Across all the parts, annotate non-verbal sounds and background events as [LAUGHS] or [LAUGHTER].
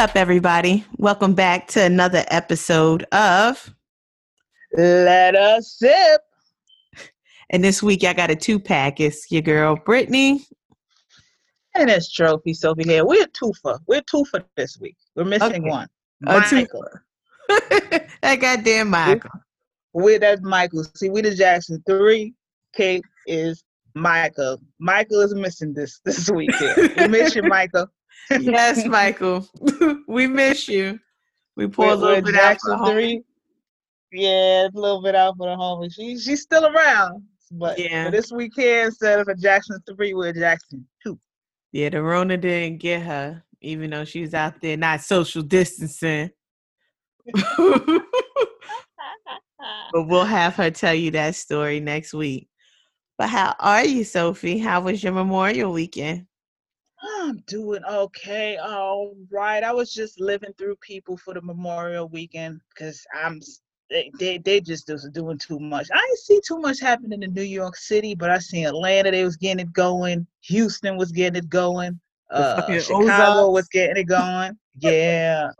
Up, everybody? Welcome back to another episode of Let Us Sip. And this week I got a two pack. It's your girl Brittany. And it's Trophy Sophie here. We're two for. We're two for this week. We're missing Okay. one. Michael. [LAUGHS] that goddamn Michael. We're that's Michael. See, we the Jackson three. Kate is Michael. Michael is missing this this week. We miss you, [LAUGHS] Michael. yes, Michael. [LAUGHS] [LAUGHS] we miss you. We pour a little bit out for Jackson the homie. three. Yeah, a little bit out for the homie. She she's still around. But Yeah. for this weekend, instead of a Jackson three, we're Jackson two. Yeah, the Rona didn't get her, even though she was out there not social distancing. [LAUGHS] but we'll have her tell you that story next week. But how are you, Sophie? How was your Memorial weekend? I'm doing okay. All right. I was just living through people for the Memorial weekend because I'm they, they they just was doing too much. I didn't see too much happening in New York City, but I seen Atlanta. They was getting it going. Houston was getting it going. Uh, Chicago Ozarks. was getting it going. Yeah.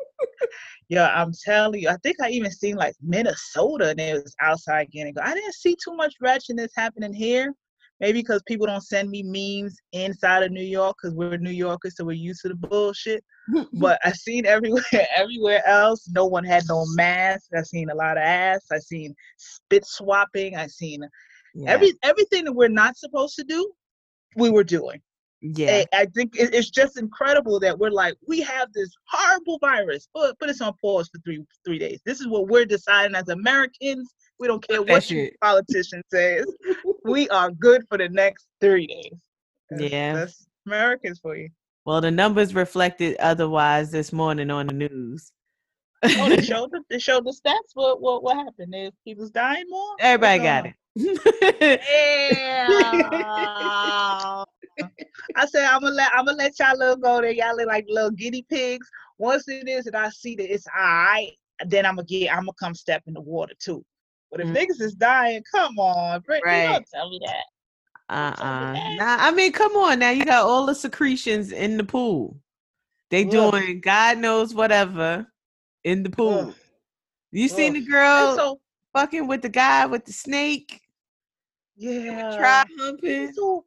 Yeah, I'm telling you. I think I even seen like Minnesota and it was outside getting it going. I didn't see too much wretchedness happening here. Maybe because people don't send me memes inside of New York because we're New Yorkers, so we're used to the bullshit. [LAUGHS] But I seen everywhere, [LAUGHS] everywhere else, no one had no mask. I seen a lot of ass. I seen spit swapping. I seen Yeah. every everything that we're not supposed to do, we were doing. yeah. I, I think it, it's just incredible that we're like, we have this horrible virus. but put us on pause for three three days. This is what we're deciding as Americans. We don't care what politician says. [LAUGHS] we are good for the next three days. That's- Yeah. that's Americans for you. Well, the numbers reflected otherwise this morning on the news. Oh, they [LAUGHS] showed the, they showed the stats. What what what happened? Is people's dying more? Everybody got going it. [LAUGHS] Yeah. I said I'm gonna let I'm gonna let y'all little go there. Y'all look like little guinea pigs. Once it is that I see that it's alright, then I'm gonna get I'm gonna come step in the water too. But if Mm. niggas is dying, come on, Brittany, Right. don't tell me that. Uh What's up uh? Nah, I mean, come on now. You got all the secretions in the pool. They doing God knows whatever in the pool. You seen the girl so fucking with the guy with the snake? yeah, Try humping. so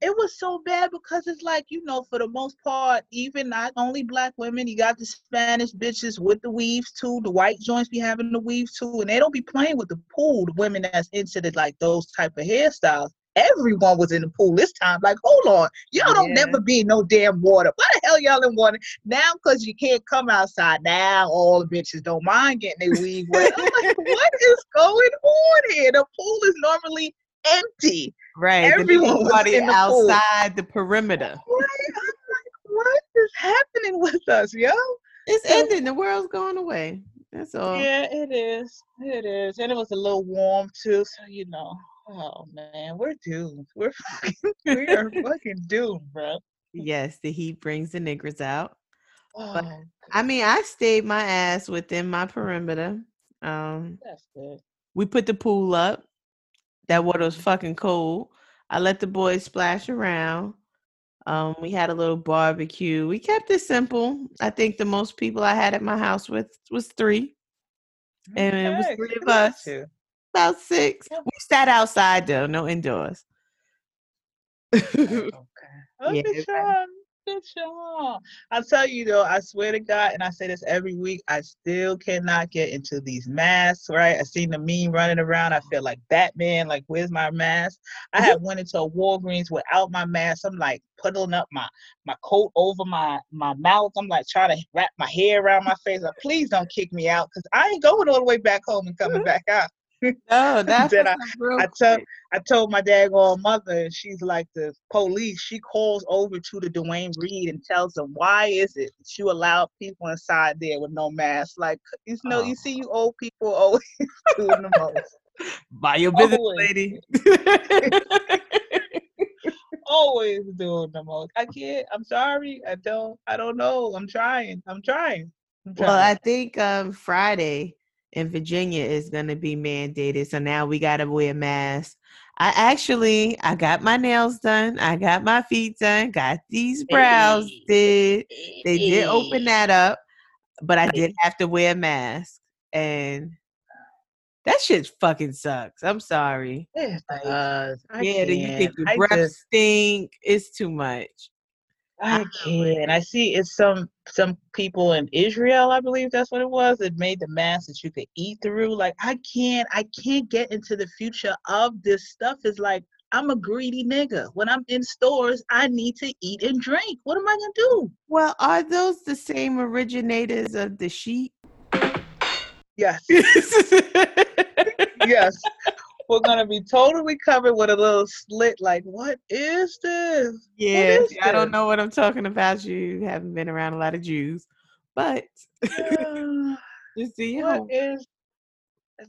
it was so bad because it's like you know for the most part even not only black women you got the spanish bitches with the weaves too the white joints be having the weaves too and they don't be playing with the pool the women that's into the like those type of hairstyles. Everyone was in the pool this time. Like hold on. Y'all don't Yeah. never be in no damn water. Why the hell y'all in water? Now because you can't come outside. Now all the bitches don't mind getting their weave wet. I'm like [LAUGHS] what is going on here? The pool is normally empty Right. Everyone was Everybody in the pool. outside the perimeter. Right? I'm like, what is happening with us, yo? It's So- ending. The world's going away. That's all. Yeah, it is. It is. And it was a little warm too, so you know. Oh man, we're doomed. We're fucking [LAUGHS] we are fucking doomed, bro. Yes, the heat brings the niggers out. Oh, I mean, I stayed my ass within my perimeter. Um, that's good. we put the pool up. That water was fucking cold. I let the boys splash around. Um, we had a little barbecue. We kept it simple. I think the most people I had at my house with was three, and it was three of us. About six. We sat outside though, no indoors. Okay. Look [LAUGHS] Yeah, at y'all. At y'all. I tell you though, I swear to God, and I say this every week, I still cannot get into these masks, right? I seen the meme running around. I feel like Batman, like, where's my mask? I Mhm. have went into a Walgreens without my mask. I'm like puddling up my my coat over my my mouth. I'm like trying to wrap my hair around my face. Like, please don't kick me out because I ain't going all the way back home and coming back out. No, [LAUGHS] that's Then I- I tell. I told my dad, daggone mother, and she's like the police. She calls over to the Duane Reade and tells them, "Why is it that you allow people inside there with no mask? Like, you know, Oh. you see, you old people always [LAUGHS] doing the most, Buy your business, Always. lady. [LAUGHS] always doing the most. I can't. I'm sorry. I don't. I don't know. I'm trying. I'm trying. I'm well, I think um, Friday in Virginia is going to be mandated, so now we got to wear masks. I actually, I got my nails done. I got my feet done. Got these brows did. They did open that up. but I did have to wear a mask, and that shit fucking sucks. I'm sorry. Does. Yeah, then you think your I breath just- stink. It's too much. I can't. I see it's some some people in Israel, I believe that's what it was, that made the mask that you could eat through. Like I can't, I can't get into the future of this stuff. It's like I'm a greedy nigga. When I'm in stores, I need to eat and drink. What am I gonna do? Well, are those the same originators of the sheet? Yes, [LAUGHS] yes. We're gonna be totally covered with a little slit. Like, what is this? yeah, is I don't know what I'm talking about. You haven't been around a lot of Jews, but [LAUGHS] just do what homework. is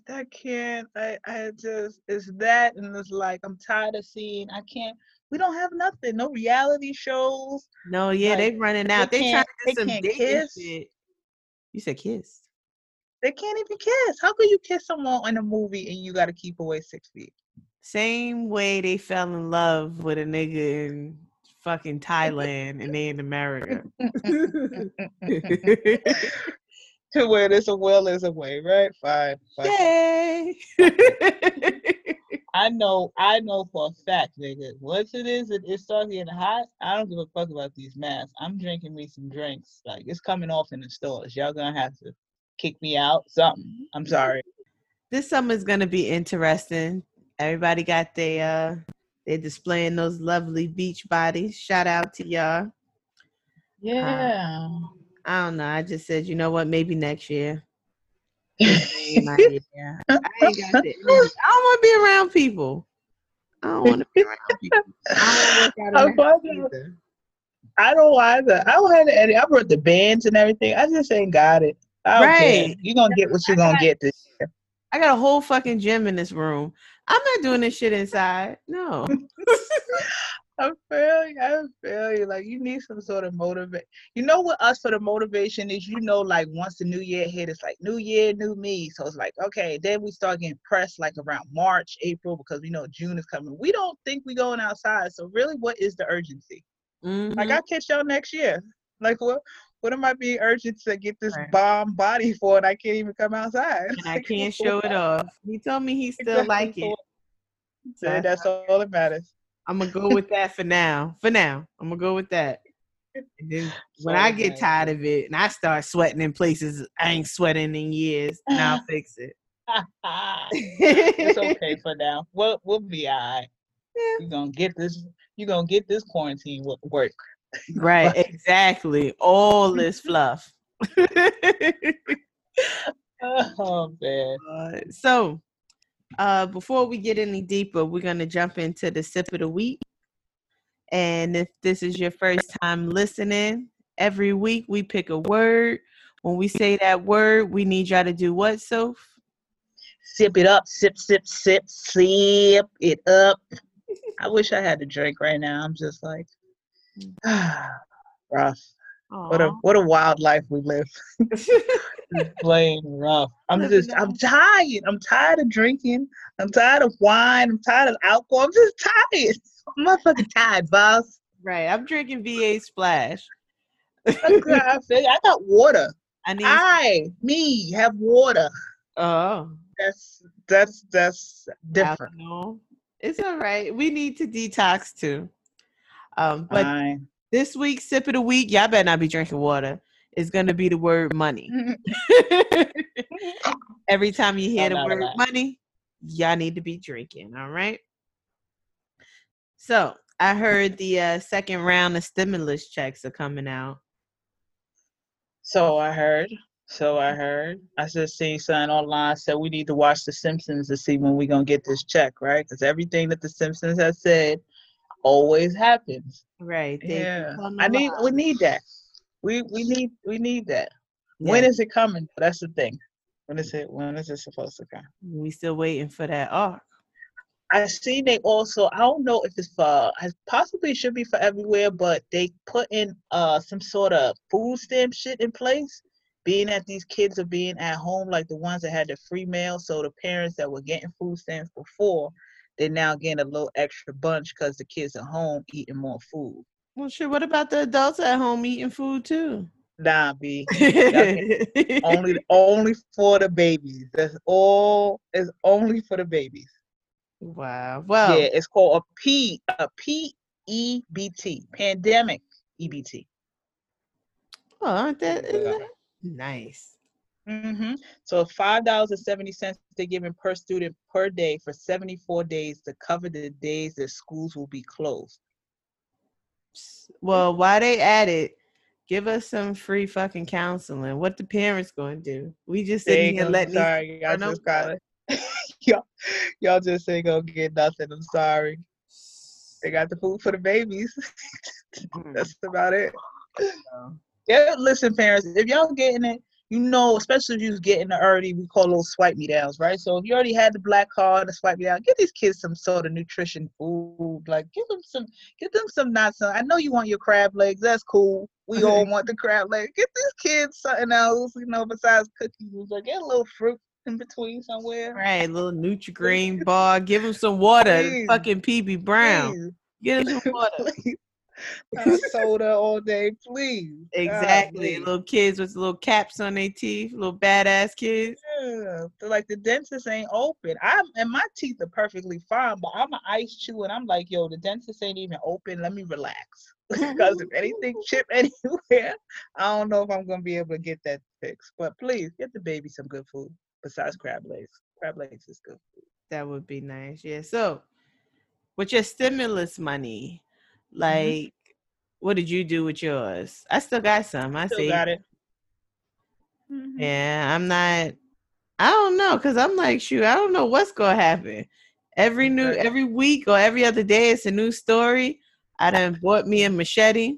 that can't I I just it's that and it's like I'm tired of seeing I can't we don't have nothing no reality shows No, yeah, like, they running out. they They, trying to do some dating kiss. shit. You said kiss. They can't even kiss how could you kiss someone in a movie and you got to keep away six feet Same way they fell in love with a nigga in fucking Thailand and they in America. [LAUGHS] to where there's a will there's a way right fine, fine. Yay! [LAUGHS] I know I know for a fact nigga once it is it, it starts getting hot I don't give a fuck about these masks I'm drinking me some drinks like it's coming off in the stores y'all gonna have to kick me out something I'm sorry this summer's gonna be interesting. Everybody got their uh they're displaying those lovely beach bodies. Shout out to y'all. Yeah. I don't know. I just said, you know what? Maybe next year. [LAUGHS] My year. I ain't got the. I don't want to be around people. I don't want to be around people. I don't want to I'm work out [LAUGHS] in the fine. house either. I don't either. I don't have any. I brought the bands and everything. I just ain't got it. I care. Right. You're gonna get what you're gonna get this year. I got a whole fucking gym in this room. I'm not doing this shit inside. No. [LAUGHS] I feel you. I feel you. Like you need some sort of motivate. You know what us for the motivation is? You know, like once the new year hit, it's like new year, new me. So it's like okay, then we start getting pressed like around March, April because we know June is coming. We don't think we going outside. So really, what is the urgency? Like Mhm. I'll catch y'all next year. Like what? What am I being urgent to get this Right. bomb body for, and I can't even come outside? and [LAUGHS] I can't show it off. He told me he still Exactly, like it. [LAUGHS] So I that's all that matters. I'm gonna go [LAUGHS] with that for now. For now, I'm gonna go with that. And then when I get tired of it and I start sweating in places I ain't sweating in years, then I'll fix it. it's okay for now. We'll we'll be alright. Yeah. You're gonna get this. You're gonna get this quarantine work. Right, [LAUGHS] exactly. All this fluff. Oh man. Uh, so, uh, before we get any deeper, we're going to jump into the sip of the week. And if this is your first time listening, every week we pick a word. When we say that word, we need y'all to do what, Soph? Sip it up. Sip sip sip sip it up. I wish I had a drink right now. I'm just like, [SIGHS] rough. What a what a wild life we live. [LAUGHS] [LAUGHS] plain rough. I'm just I'm tired. I'm tired of drinking. I'm tired of wine. I'm tired of alcohol. I'm just tired. I'm motherfucking tired, boss. right. I'm drinking VA Splash. [LAUGHS] I got water. I need. I, me, have water. oh, That's that's that's different. It's all right. We need to detox too. Um, but this week's sip of the week, y'all better not be drinking water. Is going to be the word money. [LAUGHS] [LAUGHS] Every time you hear the word money, y'all need to be drinking. All right. So I heard the uh, second round of stimulus checks are coming out. So I heard. So I heard. I just seen something online said we need to watch The Simpsons to see when we gonna get this check, right? Because everything that The Simpsons has said always happens. Right. they Yeah. I need. We need that. We we need we need that. When Yeah, is it coming? That's the thing. When is it? When is it supposed to come? we still waiting for that arc. I see they also. I don't know if it's for. I possibly should be for everywhere, but they put in uh some sort of food stamp shit in place. Being that these kids are being at home, like the ones that had the free mail, so the parents that were getting food stamps before, they're now getting a little extra bunch because the kids are home eating more food. Well, sure. What about the adults at home eating food too? Nah, B. [LAUGHS] [LAUGHS] only only for the babies. That's all is only for the babies. Wow. Well Yeah, it's called a P a P E B T. Pandemic EBT. oh, aren't that, isn't that nice? Hmm So five dollars and seventy cents they're giving per student per day for seventy four days to cover the days that schools will be closed. Well, why they at it, give us some free fucking counseling. What the parents gonna do? We just They sitting here gonna, letting these sorry, y'all run just over got [LAUGHS] y'all, y'all just ain't gonna get nothing. I'm sorry. They got the food for the babies. [LAUGHS] Mm. That's about it. Yeah, listen, parents, if y'all getting it, you know, especially if you was getting the early, we call those swipe me downs, right? So if you already had the black card, the swipe me down, get these kids some sort of nutrition food. Like give them some, get them some not some. I know you want your crab legs. That's cool. We all [LAUGHS] want the crab legs. Get these kids something else, you know, besides cookies. Like get a little fruit in between somewhere. Right, a little Nutri-Grain [LAUGHS] bar. Give them some water. Fucking PB Brown. Please. Give them some [LAUGHS] water. Please. Soda all day, please. exactly. Little kids with little caps on their teeth. Little badass kids. Yeah, they're like the dentist ain't open. I'm and my teeth are perfectly fine, but I'm an ice chew and I'm like, yo, the dentist ain't even open. Let me relax. [LAUGHS] Because if anything [LAUGHS] chip [LAUGHS] anywhere, I don't know if I'm gonna be able to get that fixed. But please get the baby some good food besides crab legs. Crab legs is good food. That would be nice. Yeah. So, with your stimulus money, like, what did you do with yours? I still got some. I Still see. got it. Mhm. Yeah, I'm not. I don't know, cause I'm like, shoot, I don't know what's gonna happen. Every new, every week or every other day, it's a new story. I done [LAUGHS] bought me a machete.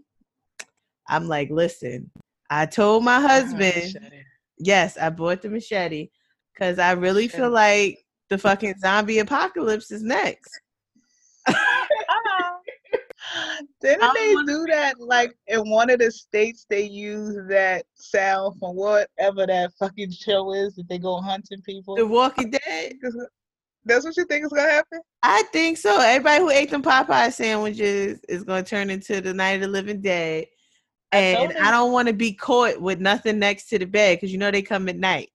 I'm like, listen, I told my husband, Machete. yes, I bought the machete, cause I really feel like the fucking zombie apocalypse is next. [LAUGHS] [GASPS] Didn't I they um, do that like in one of the states they use that sound from whatever that fucking show is that they go hunting people? The Walking Dead. That's what you think is gonna happen? I think so. Everybody who ate them Popeye sandwiches is going to turn into the Night of the Living Dead. And told I don't want to be caught with nothing next to the bed because you know they come at night.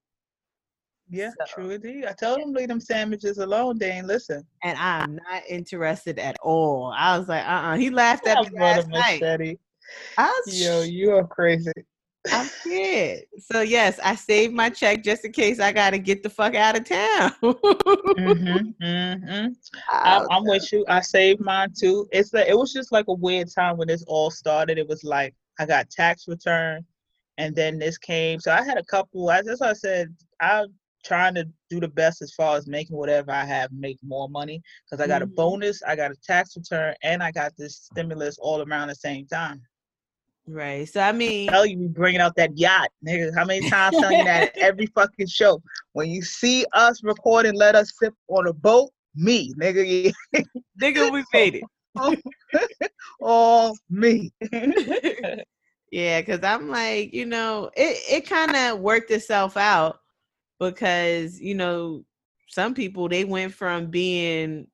Yeah, So- true indeed. I told them leave them sandwiches alone. They ain't listen. And I'm not interested at all. I was like, uh uh He laughed at me last night. I was, Yo, you are crazy. I'm scared. So, yes, I saved my check just in case I got to get the fuck out of town. [LAUGHS] hmm hmm I'm, I'm with you. I saved mine too. It's like it was just like a weird time when this all started. It was like I got tax return, and then this came. So I had a couple. As I said I'm trying to do the best as far as making whatever I have make more money because I got a mm. bonus, I got a tax return, and I got this stimulus all around the same time. Right. So, I mean, Tell you, we bringing out that yacht, nigga. How many times telling you that at [LAUGHS] every fucking show? When you see us recording, let us sip on a boat. Me, nigga. yeah. nigga, we [LAUGHS] made it. [LAUGHS] all me. yeah, because I'm like, you know, it, it kind of worked itself out because, you know, some people they went from being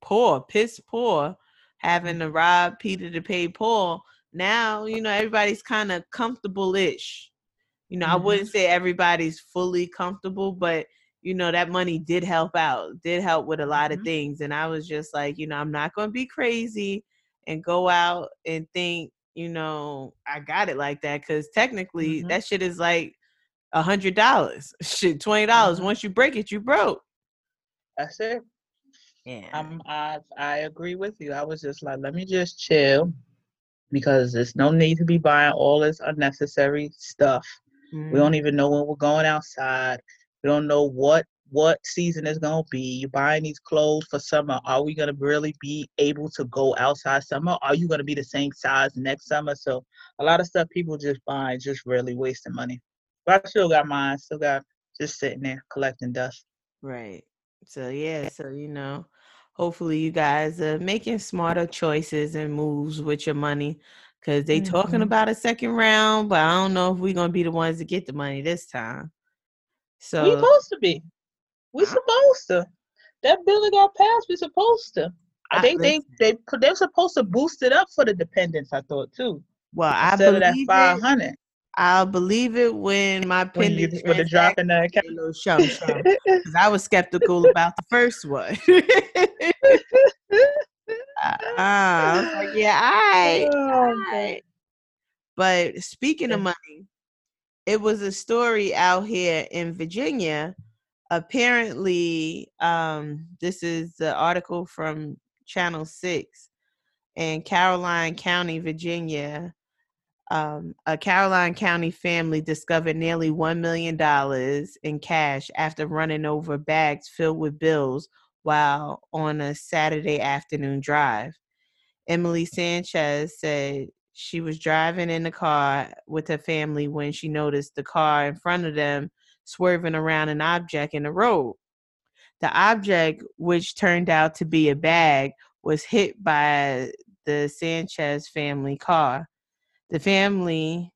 poor, piss poor, having to rob Peter to pay Paul. Now, you know, everybody's kind of comfortable ish. You know, I wouldn't say everybody's fully comfortable, but you know, that money did help out, did help with a lot of Mhm. things. And I was just like, you know, I'm not going to be crazy and go out and think, you know, I got it like that. Cause technically Mhm. that shit is like a hundred dollars. Shit, twenty dollars. Mhm. Once you break it, you broke. That's it. Yeah. I'm, I I agree with you. I was just like, let me just chill because there's no need to be buying all this unnecessary stuff. We don't even know when we're going outside. We don't know what what season is gonna be. You're buying these clothes for summer. Are we gonna really be able to go outside summer? Are you gonna be the same size next summer? So a lot of stuff people just buy, just really wasting money. But I still got mine. Still got just sitting there collecting dust. Right. So yeah, so you know, hopefully you guys are making smarter choices and moves with your money because they talking Mhm. about a second round, but I don't know if we're gonna be the ones to get the money this time. So we supposed to be. We supposed to. That bill that got passed, we supposed to. I- they they listen. they they're supposed to boost it up for the dependents, I thought too. Well, I Instead of that believe five hundred. I'll believe it when my When you with the drop in the account. get a little shum shum. Because I was skeptical about the first one. [LAUGHS] uh, I was like, [LAUGHS] yeah, I. Oh, Right. But speaking of money, it was a story out here in Virginia. Apparently, um, this is the article from Channel 6 in Caroline County, Virginia. Um, a Caroline County family discovered nearly $1 million in cash after running over bags filled with bills while on a Saturday afternoon drive. Emily Sanchez said she was driving in the car with her family when she noticed the car in front of them swerving around an object in the road. The object, which turned out to be a bag, was hit by the Sanchez family car. The family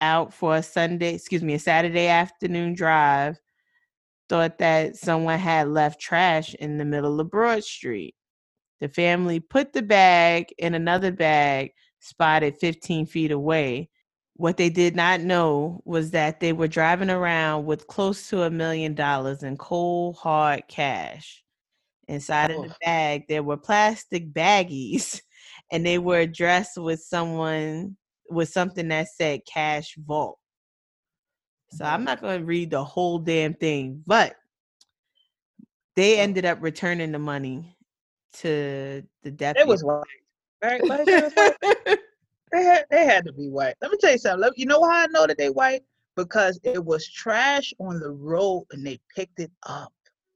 out for a Sunday, excuse me, a Saturday afternoon drive thought that someone had left trash in the middle of Broad Street. The family put the bag in another bag spotted 15 feet away. What they did not know was that they were driving around with close to a million dollars in cold, hard cash. Inside of the Oh. bag, there were plastic baggies, [LAUGHS] and they were addressed with someone with something that said cash vault. So I'm mm-hmm. not going to read the whole damn thing, but they ended up returning the money to the deputy. It was white. Right? But it was white. [LAUGHS] They had, they had to be white. Let me tell you something. You know how I know that they white? Because it was trash on the road and they picked it up.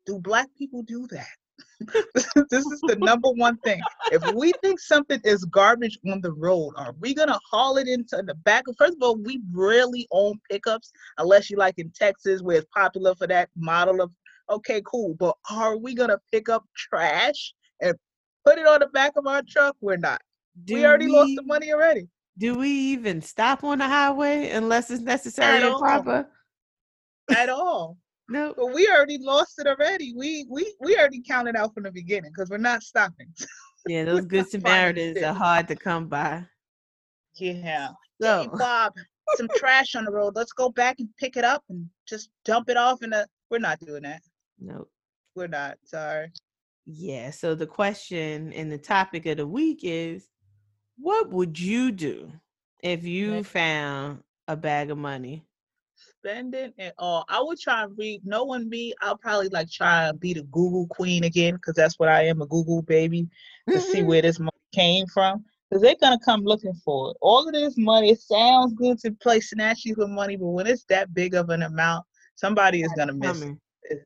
Do black people do that? [LAUGHS] this is the number one thing. If we think something is garbage on the road, are we gonna haul it into the back? of First of all, we rarely own pickups unless you like in Texas where it's popular for that model of okay, cool. But are we gonna pick up trash and put it on the back of our truck? We're not. Do we already lost the money already. Do we even stop on the highway unless it's necessary and proper? at all. No. But we already lost it already. We we we already counted out from the beginning because we're not stopping. [LAUGHS] Yeah, those good Samaritans are hard to come by. Yeah. Hey Bob, some trash on the road. Let's go back and pick it up and just dump it off in the. We're not doing that. no. We're not. Sorry. Yeah. So the question and the topic of the week is what would you do if you found a bag of money? Spending all. Uh, I would try and read. No one me. I'll probably like try and be the Google queen again because that's what I am, a Google baby. to see mm-hmm. where this money came from. Because they're gonna come looking for it. All of this money, it sounds good to play snatchies with money, but when it's that big of an amount, somebody is gonna miss. it.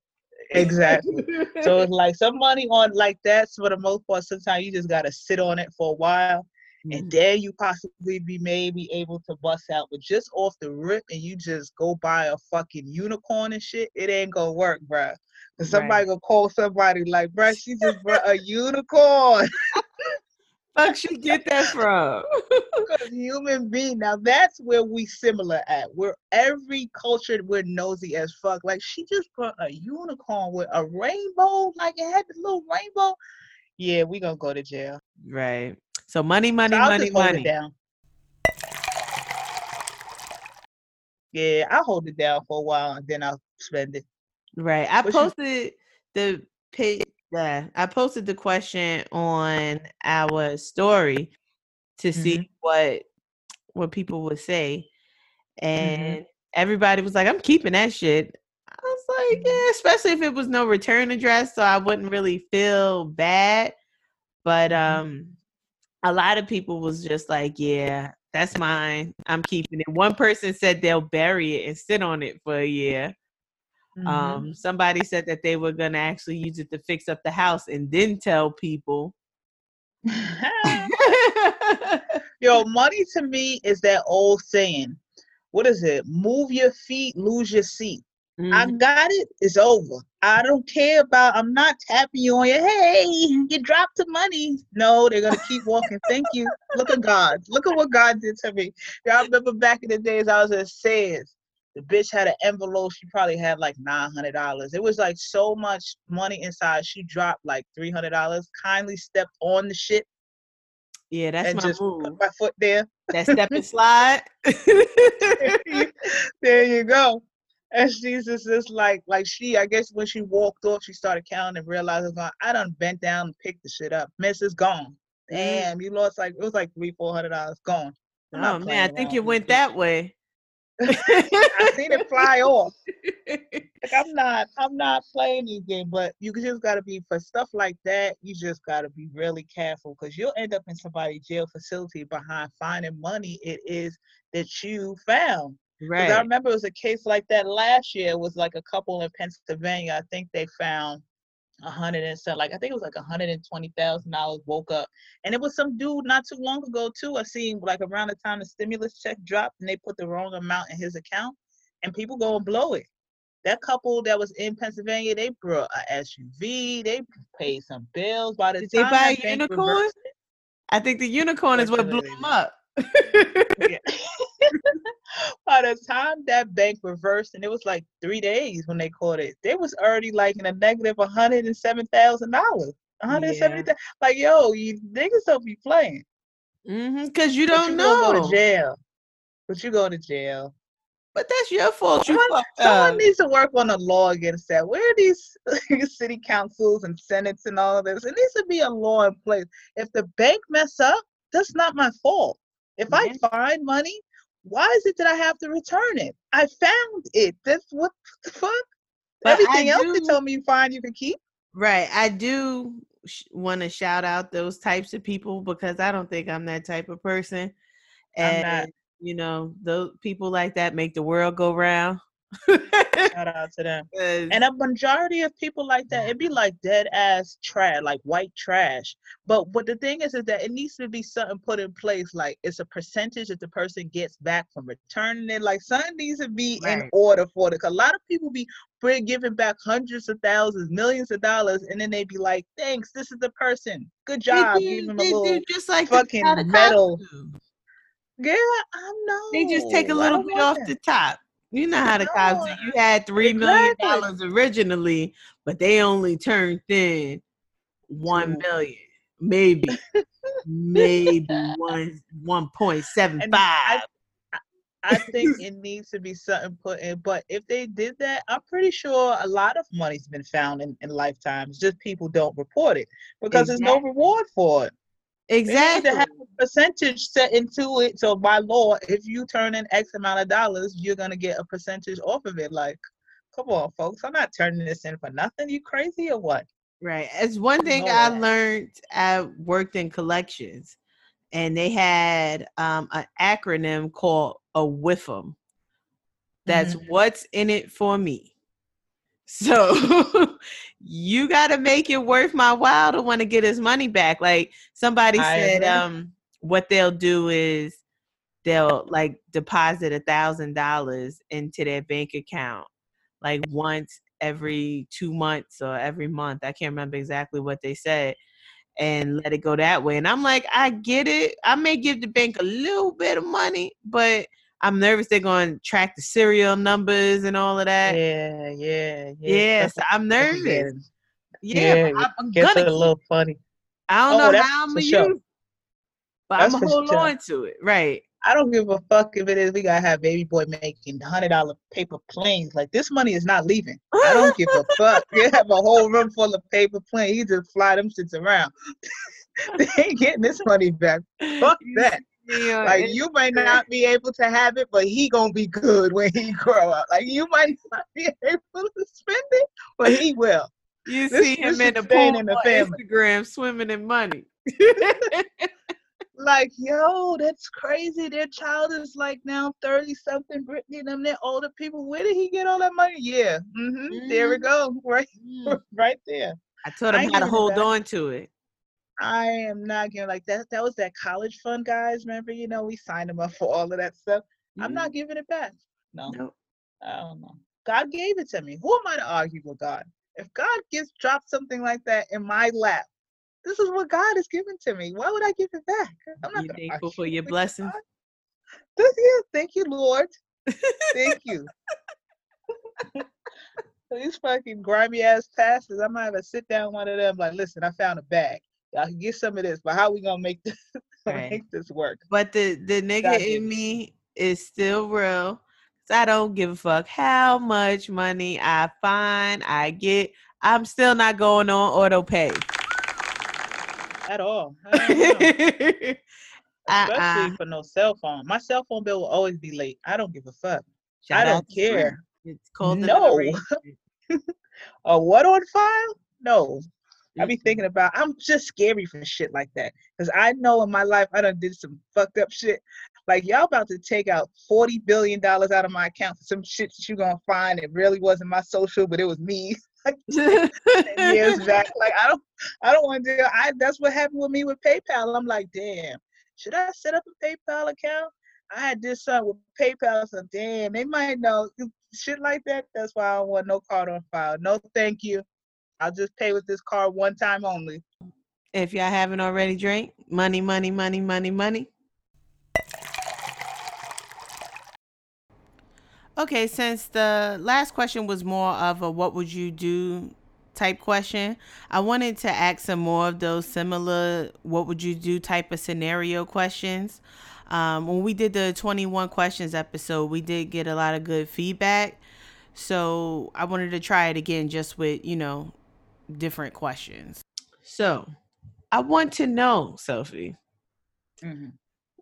Exactly. so it's [LAUGHS] like some money on like that for the most part, sometimes you just gotta sit on it for a while and Mhm. then you possibly be maybe able to bust out. But just off the rip and you just go buy a fucking unicorn and shit, it ain't gonna work, bruh. Cause somebody Right. gonna call somebody like, bruh, she just brought a unicorn. [LAUGHS] Fuck she get that from? [LAUGHS] Human being, now that's where we similar at. We're every culture, we're nosy as fuck. Like she just brought a unicorn with a rainbow, like it had the little rainbow. Yeah, we gonna go to jail. right. So money, money, So money, money. down. Yeah, I'll hold it down for a while and then I'll spend it. Right. I What you- posted the pic. Yeah, I posted the question on our story to see Mhm. what what people would say, Mm-hmm. and everybody was like, "I'm keeping that shit." I was like, Mhm. "Yeah," especially if it was no return address, so I wouldn't really feel bad. But Mhm. um, a lot of people was just like, "Yeah, that's mine. I'm keeping it." One person said they'll bury it and sit on it for a year. Mhm. Um, somebody said that they were gonna actually use it to fix up the house and then tell people. [LAUGHS] Yo, money to me is that old saying. What is it? Move your feet, lose your seat. I Mhm. got it. It's over. I don't care about. I'm not tapping you on your. Hey, you dropped the money. No, they're gonna keep walking. Thank you. Look at God. Look at what God did to me. Y'all remember back in the days I was at Sayers. The bitch had an envelope. She probably had like nine hundred dollars. It was like so much money inside. She dropped like three hundred dollars. Kindly stepped on the shit. Yeah, that's my move. put my foot there. That step and [LAUGHS] slide. there you go. And she's just, just like like she I guess when she walked off she started counting and realized it's gone. I done bent down and picked the shit up. Miss is gone. Mm. Damn, you lost like it was like three, four hundred dollars gone. I'm oh man, I think around you went that way. [LAUGHS] I seen it fly off. [LAUGHS] Like I'm not, I'm not playing these games, but you just gotta be for stuff like that. You just gotta be really careful because you'll end up in somebody's jail facility behind finding money. It is that you found. 'Cause I remember it was a case like that last year. It was like a couple in Pennsylvania. I think they found a hundred and so like I think it was like a hundred and twenty thousand dollars. Woke up, and it was some dude not too long ago too. I seen like around the time the stimulus check dropped, and they put the wrong amount in his account, and people go and blow it. That couple that was in Pennsylvania, they brought a SUV. They paid some bills. By the Did they buy a unicorn? I think the unicorn is what blew him up. [LAUGHS] [LAUGHS] Yeah. [LAUGHS] By the time that bank reversed, and it was like three days when they caught it, they was already like in a negative one hundred and seven thousand dollars. One hundred seventy. Like yo, you niggas don't be playing. hmm Cause you don't you know. go to jail. But you go to jail. But that's your fault. You Someone, someone needs to work on a law against that. Where are these [LAUGHS] city councils and senates and all of this? It needs to be a law in place. If the bank mess up, that's not my fault. If I find money, why is it that I have to return it? I found it. That's what the fuck. But Everything else they tell me you find, you can keep. Right. I do sh- want to shout out those types of people because I don't think I'm that type of person. And you know, those people like that make the world go round. Shout out to them. [LAUGHS] And a majority of people like that, it'd be like dead ass trash, like white trash. But but the thing is, is that it needs to be something put in place, like it's a percentage that the person gets back from returning it. Like something needs to be in order for it. a lot of people be giving back hundreds of thousands, millions of dollars, and then they be like, "Thanks, this is the person. Good they job." do, Give them a they little. do just like fucking metal. Yeah, I know. They just take a little bit off that. the top. You know how the cops do. You had three million dollars originally, but they only turned in million, maybe, maybe [LAUGHS] one one point seven five. I- I think it needs to be something put in. But if they did that, I'm pretty sure a lot of money's been found in, in lifetimes. Just people don't report it because there's no reward for it. They need Exactly. to have a percentage set into it. So by law, if you turn in X amount of dollars, you're gonna get a percentage off of it. Like, come on, folks. I'm not turning this in for nothing. You crazy or what? Right. It's one thing know I learned. I worked in collections, and they had um, an acronym called a WIFM. That's Mm-hmm. what's in it for me. So [LAUGHS] you got to make it worth my while to want to get his money back. Like somebody I said, agree. um, what they'll do is they'll like deposit a thousand dollars into their bank account, like once every two months or every month. I can't remember exactly what they said. And let it go that way. And I'm like, I get it. I may give the bank a little bit of money, but I'm nervous they're going to track the serial numbers and all of that. Yeah, yeah, yeah. Yes, Stuff I'm nervous. Yeah, Yeah, I'm, I'm Gets gonna. a little funny. I don't Oh, know how I'm gonna sure. use, but That's I'm gonna hold sure. on to it. Right. I don't give a fuck if it is. We gotta have baby boy making hundred dollar paper planes. Like this money is not leaving. I don't give a fuck. [LAUGHS] You have a whole room full of paper planes. You just fly them shits around. [LAUGHS] they ain't getting this money back. Fuck that. On Like you might not be able to have it, but he gonna be good when he grow up. Like you might [LAUGHS] not be able to spend it, but he will. you this- see him in the pool in the on family. Instagram swimming in money. [LAUGHS] Like, yo, that's crazy. Their child is like now 30 something. Brittany and them, they're older people. Where did he get all that money? Yeah. hmm There we Mhm. go. [LAUGHS] Right Mm. right there. I told him ain't how to hold back. on to it. I am not giving like that. That was that college fund, guys. Remember, you know, we signed them up for all of that stuff. I'm Mhm. not giving it back. No, Nope. I don't know. God gave it to me. Who am I to argue with God? If God gives dropped something like that in my lap, this is what God has given to me. Why would I give it back? I'm not thankful for your blessings? Thank you, thank you, Lord. Thank [LAUGHS] you. These fucking grimy ass pastors, I might have to sit down one of them like, listen, I found a bag. Y'all can get some of this, but how we gonna make this [LAUGHS] Right. make this work. But the the nigga in me is still real. 'cause I don't give a fuck how much money I find, I get. I'm still not going on auto pay. At all. I know. [LAUGHS] Uh-uh. Especially for no cell phone. My cell phone bill will always be late. I don't give a fuck. Shout I don't care. It's called No. [LAUGHS] A what on file? No. I be thinking about I'm just scary for shit like that. Cause I know in my life I done did some fucked up shit. Like y'all about to take out forty billion dollars out of my account for some shit that you gonna find it really wasn't my social, but it was me [LAUGHS] years [LAUGHS] back. Like I don't I don't want to do I that's what happened with me with PayPal. I'm like, damn, should I set up a PayPal account? I had this something with PayPal, so damn, they might know shit like that. That's why I don't want no card on file. No, thank you. I'll just pay with this card one time only. If y'all haven't already drank, money, money, money, money, money. Okay, since the last question was more of a what would you do type question, I wanted to ask some more of those similar what would you do type of scenario questions. Um, when we did the 21 questions episode, we did get a lot of good feedback. So I wanted to try it again just with, you know, different questions. So I want to know, Sophie, Mhm.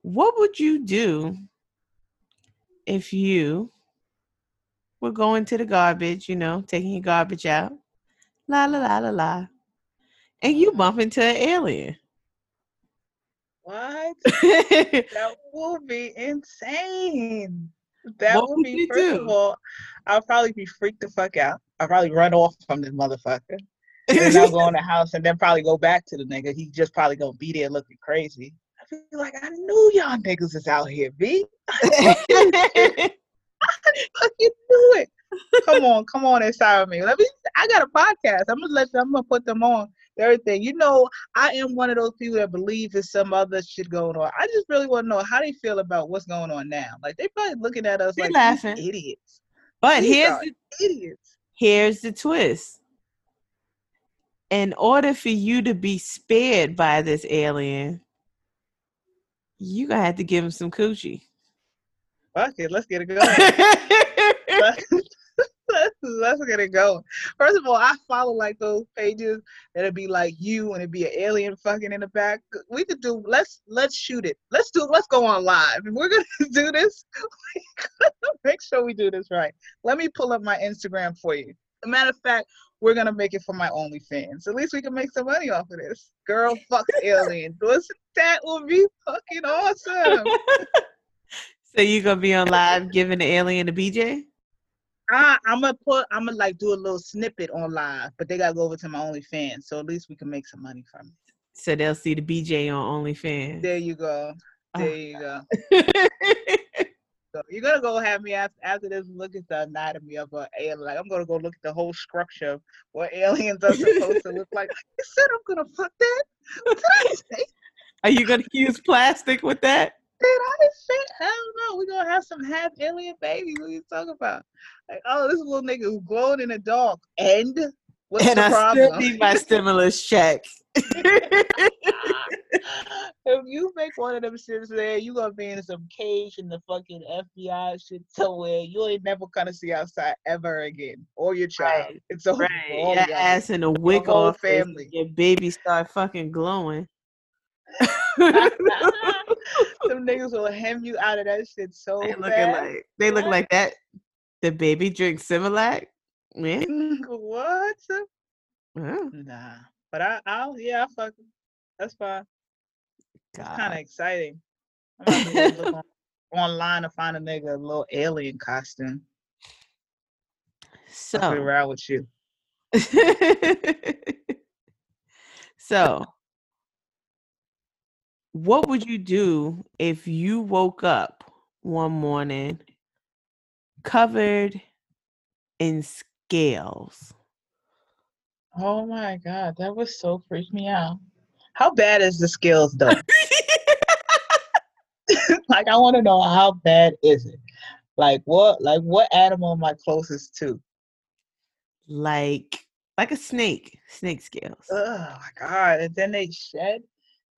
what would you do if you were going to the garbage, you know, taking your garbage out, la la la la la, and you bump into an alien? What? [LAUGHS] That will be insane. That What would would be first do? of all, I'll probably be freaked the fuck out. I'll probably run off from this motherfucker. And then [LAUGHS] I'll go in the house and then probably go back to the nigga. He just probably gonna be there looking crazy. I feel like I knew y'all niggas is out here, B. I fucking knew it. Come on, come on inside of me. Let me I got a podcast. I'm gonna let I'm gonna put them on everything. You know, I am one of those people that believe there's some other shit going on. I just really want to know how they feel about what's going on now. Like they probably looking at us They like laughing. Idiots. but These here's the, idiots. here's the twist. In order for you to be spared by this alien, you gonna have to give him some coochie. Fuck it, let's get it going. [LAUGHS] let's, let's get it going. First of all, I follow like those pages that'd be like you and it'd be an alien fucking in the back. We could do let's let's shoot it. Let's do let's go on live. If we're gonna [LAUGHS] do this, [LAUGHS] make sure we do this right. Let me pull up my Instagram for you. a matter of fact, we're gonna make it for my OnlyFans. At least we can make some money off of this. Girl fucks alien. [LAUGHS] Listen, that will be fucking awesome. [LAUGHS] So you gonna be on live giving the alien a BJ? I, I'm gonna put, I'm gonna like do a little snippet on live, but they gotta go over to my OnlyFans, so at least we can make some money from it. So they'll see the BJ on OnlyFans. There you go. Oh. There you go. [LAUGHS] So you're gonna go have me after, after this look at the anatomy of an alien. Like I'm gonna go look at the whole structure of what aliens are supposed to look like. You said I'm gonna fuck that. What did I say? [LAUGHS] Are you gonna use plastic with that? Did I say? I don't know. We're gonna have some half alien babies. What are you talking about? Like, oh, this little nigga who's glowing in the dark. And what's and the I problem? still need my stimulus check. [LAUGHS] if you make one of them shits there, you gonna be in some cage in the fucking FBI shit somewhere. You ain't never gonna see outside ever again, or your child. Right, It's over. right. Your ass in a whole off family. Your baby start fucking glowing. [LAUGHS] Some [LAUGHS] niggas will hem you out of that shit so they looking fast. like they look like that. The baby drinks Similac. Yeah. [LAUGHS] what? Nah, but I, I'll yeah, I fuck. That's fine. It's kind of exciting. I'm about to [LAUGHS] look on, online to find a nigga a little alien costume. Fuck it So, around with you. [LAUGHS] so, what would you do if you woke up one morning covered in scales? Oh my god, that was so freaked me out. How bad is the skills though? [LAUGHS] [LAUGHS] like I want to know how bad is it? Like what? Like what animal am I closest to? like like a snake, snake scales. Oh my god! And then they shed,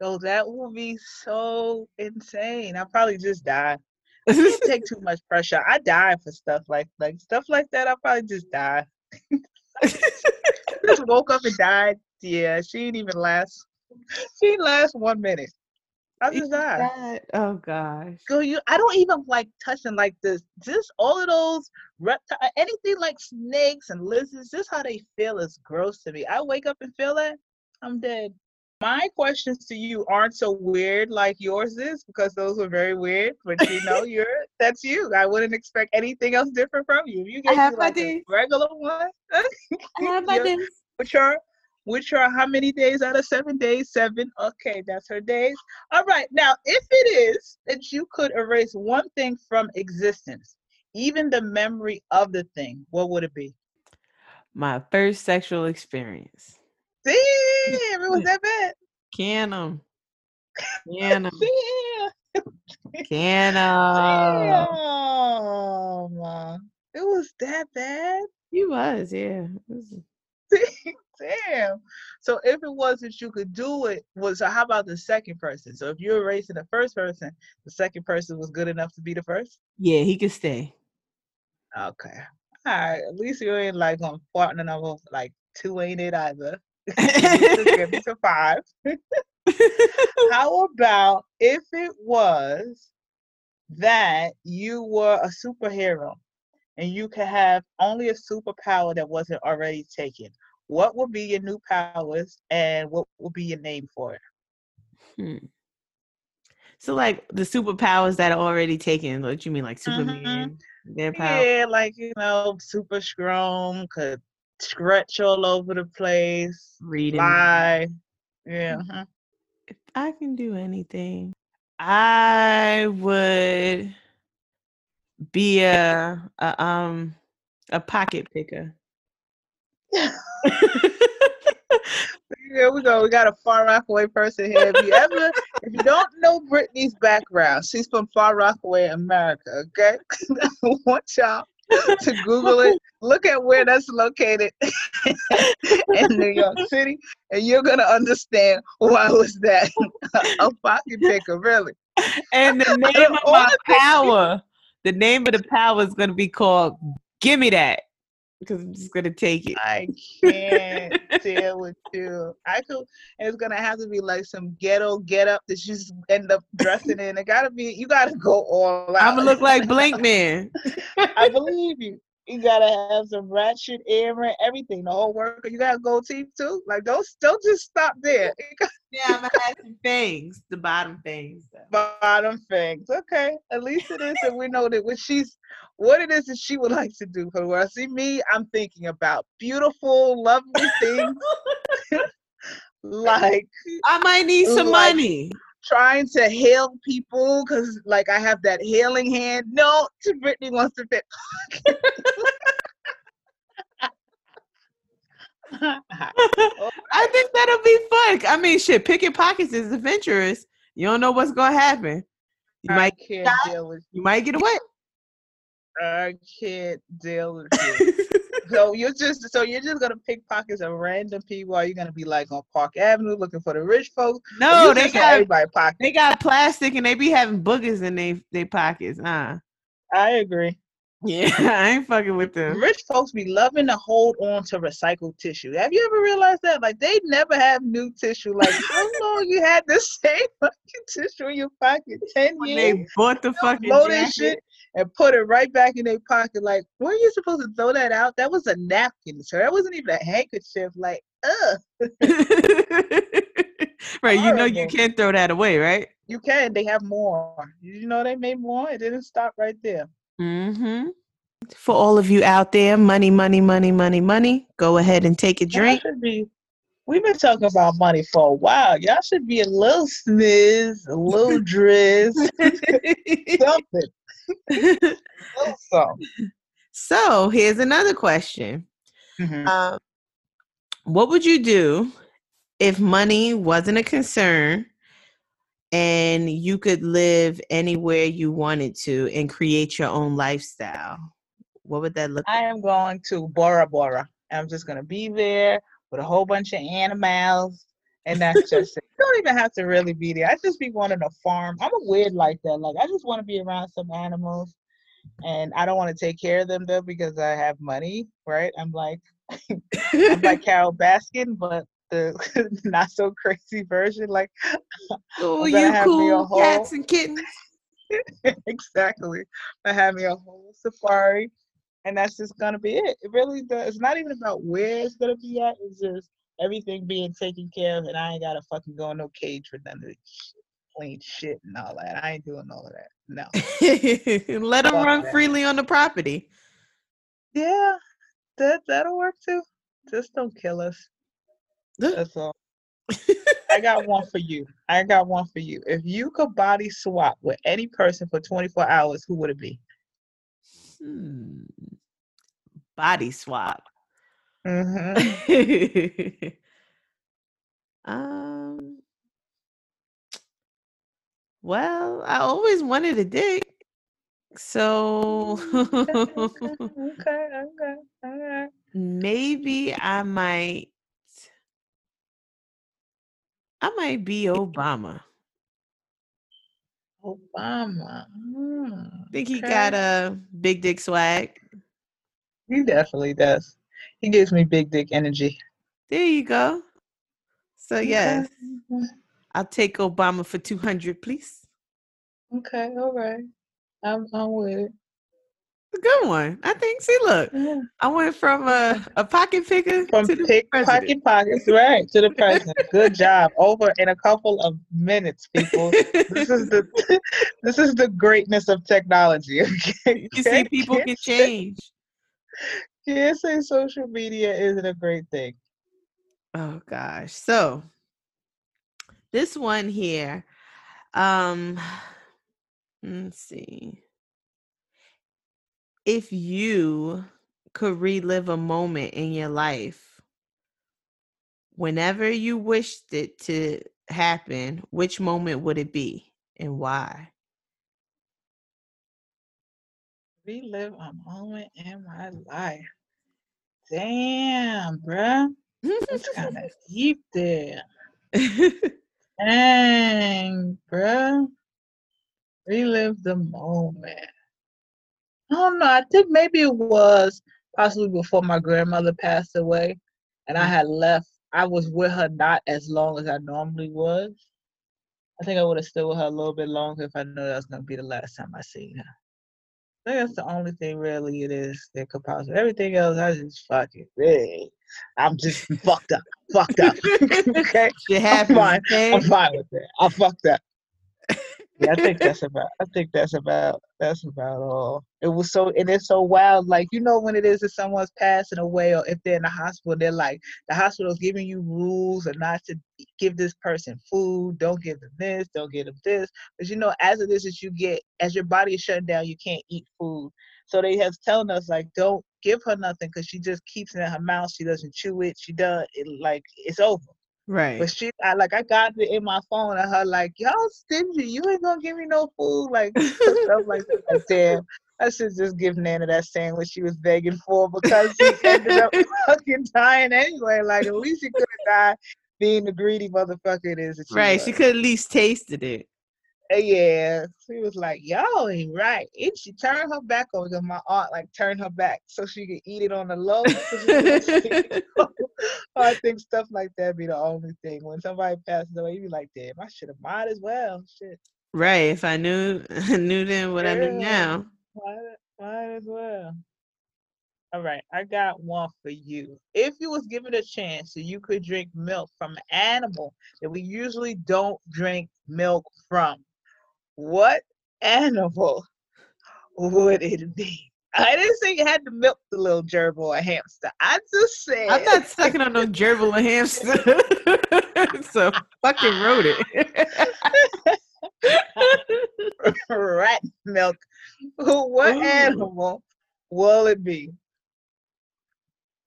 So that will be so insane. I'll probably just die. I can't take too much pressure. I die for stuff like like stuff like that. I'll probably just die. just woke up and died. Yeah, she didn't even last. She didn't last one minute. I just died. Oh gosh. Girl, you I don't even like touching like this. Just all of those reptiles, uh, anything like snakes and lizards, just how they feel is gross to me. I wake up and feel that, I'm dead. My questions to you aren't so weird like yours is because those were very weird. But you know, [LAUGHS] you're that's you. I wouldn't expect anything else different from you. If you I gave have me my like a regular one, [LAUGHS] I have my you're- days. which are which are how many days out of seven days? Seven. Okay, that's her days. All right. Now, if it is that you could erase one thing from existence, even the memory of the thing, what would it be? My first sexual experience. Damn, it was [LAUGHS] that bad. Can 'em. Can 'em. Damn. Can 'em. Damn. It was that bad. He was, yeah. Was- [LAUGHS] Damn. So if it was that you could do it, was so how about the second person? So if you're erasing the first person, the second person was good enough to be the first? Yeah, he could stay. Okay. All right. At least you ain't like on partner number like two ain't it either. Just Give me to five. [LAUGHS] How about if it was that you were a superhero and you could have only a superpower that wasn't already taken? What would be your new powers and what would be your name for it? Hmm. So like the superpowers that are already taken, what you mean like Mhm. Superman? Their power. Yeah, like you know, super strong, could stretch all over the place, Reading. fly. Yeah. mhm. If I can do anything, I would be a, a um a pocket picker. [LAUGHS] Here we go. We got a Far Rockaway person here. If you ever, if you don't know Brittany's background, she's from Far Rockaway, America. Okay, [LAUGHS] I want y'all [LAUGHS] to Google it. Look at where that's located [LAUGHS] in New York City, and you're gonna understand why was that [LAUGHS] a pocket picker, really. and the name of my power, the name of the power is gonna be called "Gimme That" because I'm just gonna take it. I [LAUGHS] can't deal with you. I could. It's gonna have to be like some ghetto get up that you just end up dressing in. It gotta be. You gotta go all out. I'm gonna look like [LAUGHS] Blink Man. I believe you. You gotta have some ratchet earring, everything. The whole work. You gotta go teeth too. Like don't don't just stop there. [LAUGHS] Yeah, I'm gonna have some fangs, the bottom fangs. though. bottom things. Okay, at least it is that we know that what she's what it is that she would like to do for the world. See me, I'm thinking about beautiful, lovely things [LAUGHS] [LAUGHS] like I might need some Like- money. Trying to heal people because like I have that healing hand. No, [LAUGHS] Brittany wants to fit. [LAUGHS] I think that'll be fun. I mean, shit, picking pockets is adventurous. You don't know what's gonna happen. You I might can't die. deal with you. you might get away. I can't deal with you. [LAUGHS] so you're just so you're just gonna pick pockets of random people. Are you gonna be like on Park Avenue looking for the rich folks? No, they got everybody pocket. they got plastic and they be having boogers in they they pockets. Uh, I agree. yeah, [LAUGHS] I ain't fucking with them. Rich folks be loving to hold on to recycled tissue. Have you ever realized that? Like they never have new tissue. Like [LAUGHS] how long you had the [LAUGHS] same fucking tissue in your pocket? Ten When years. they bought the fucking jacket. shit and put it right back in their pocket. Like, weren't you supposed to throw that out? That was a napkin, sir. That wasn't even a handkerchief. Like, ugh. [LAUGHS] right, you know you can't throw that away, right? You can. They have more. You know they made more. It didn't stop right there. Mm-hmm. For all of you out there, money, money, money, money, money. Go ahead and take a drink. be. We've been talking about money for a while. Y'all should be a little sniz, a little drizz, [LAUGHS] something. [LAUGHS] Something. so here's another question. Mhm. Um, what would you do if money wasn't a concern and you could live anywhere you wanted to and create your own lifestyle? What would that look like? I am going to Bora Bora. I'm just gonna be there with a whole bunch of animals, and that's just it. You Don't even have to really be there. I just be wanting to farm. I'm a weird like that. Like I just want to be around some animals, and I don't want to take care of them though because I have money, right? I'm like, [LAUGHS] I'm like Carole Baskin, but the [LAUGHS] not so crazy version. Like, [LAUGHS] Oh, you a cool whole- cats and kittens. exactly. I have me a whole safari, and that's just gonna be it. It really does. It's not even about where it's gonna be at. It's just everything being taken care of, and I ain't gotta fucking go in no cage for none of this shit, clean shit and all that. I ain't doing all of that. No. [LAUGHS] Let them run that. freely on the property. Yeah, that that'll work too. Just don't kill us. That's all. I got one for you. I got one for you. If you could body swap with any person for 24 hours, who would it be? Hmm. Body swap. Mm-hmm. [LAUGHS] um. Well, I always wanted a dick, so [LAUGHS] okay, okay, all right. maybe I might. I might be Obama. Obama. Mm, Think he got a big dick swag. He definitely does. He gives me big dick energy. There you go. So Okay, yes, I'll take Obama for two hundred, please. Okay, all right. I'm I'm with it. A good one. I think. See, look, Yeah. I went from a, a pocket picker From to the pick president. pocket pockets, right, to the president. [LAUGHS] Good job. Over in a couple of minutes, people. This is the [LAUGHS] this is the greatness of technology. Okay? you see, people can [LAUGHS] change. Can't say social media isn't a great thing. Oh gosh. So this one here, um, let's see. If you could relive a moment in your life, whenever you wished it to happen, which moment would it be and why? Relive a moment in my life. Damn, bruh. It's kind of deep there. Dang, bruh. Relive the moment. I don't know. I think maybe it was possibly before my grandmother passed away, and I mm. had left. I was with her not as long as I normally was. I think I would have stayed with her a little bit longer if I knew that was gonna be the last time I seen her. That's the only thing really it is that could possibly. Everything else, I just fucking. I'm just fucked up. Fucked up. [LAUGHS] okay. Shit happens. fine. okay? I'm fine with that. I fucked up. Yeah, I think that's about. I think that's about. That's about all. It was so, and it's so wild. Like you know, when it is that someone's passing away, or if they're in the hospital, they're like the hospital's giving you rules and not to give this person food. Don't give them this. Don't give them this. But you know, as it is that you get, as your body is shutting down, you can't eat food. So they have telling us like, don't give her nothing because she just keeps it in her mouth. She doesn't chew it. She does it like it's over. Right. But she, I like, I got it in my phone, and her like, y'all stingy. You ain't gonna give me no food, like stuff like that. Like, [LAUGHS] damn, I should just give Nana that sandwich she was begging for because she ended up [LAUGHS] fucking dying anyway. Like, at least she could have died being the greedy motherfucker it is. That she Right. was. She could at least tasted it. Yeah, she was like, "Y'all ain't right." And she turned her back over because my aunt like turned her back so she could eat it on the low. so [LAUGHS] [LAUGHS] she could see. I think stuff like that be the only thing. When somebody passes away, you be like, "Damn, I should have might as well." Shit, right. If I knew [LAUGHS] knew then what I knew Yeah. now. might, might as well. All right, I got one for you. If you was given a chance so you could drink milk from an animal that we usually don't drink milk from, what animal would it be? I didn't say you had to milk the little gerbil or hamster. I just said I'm not sucking on no gerbil or hamster. [LAUGHS] so fucking wrote it. [LAUGHS] rat milk. What Ooh. animal will it be?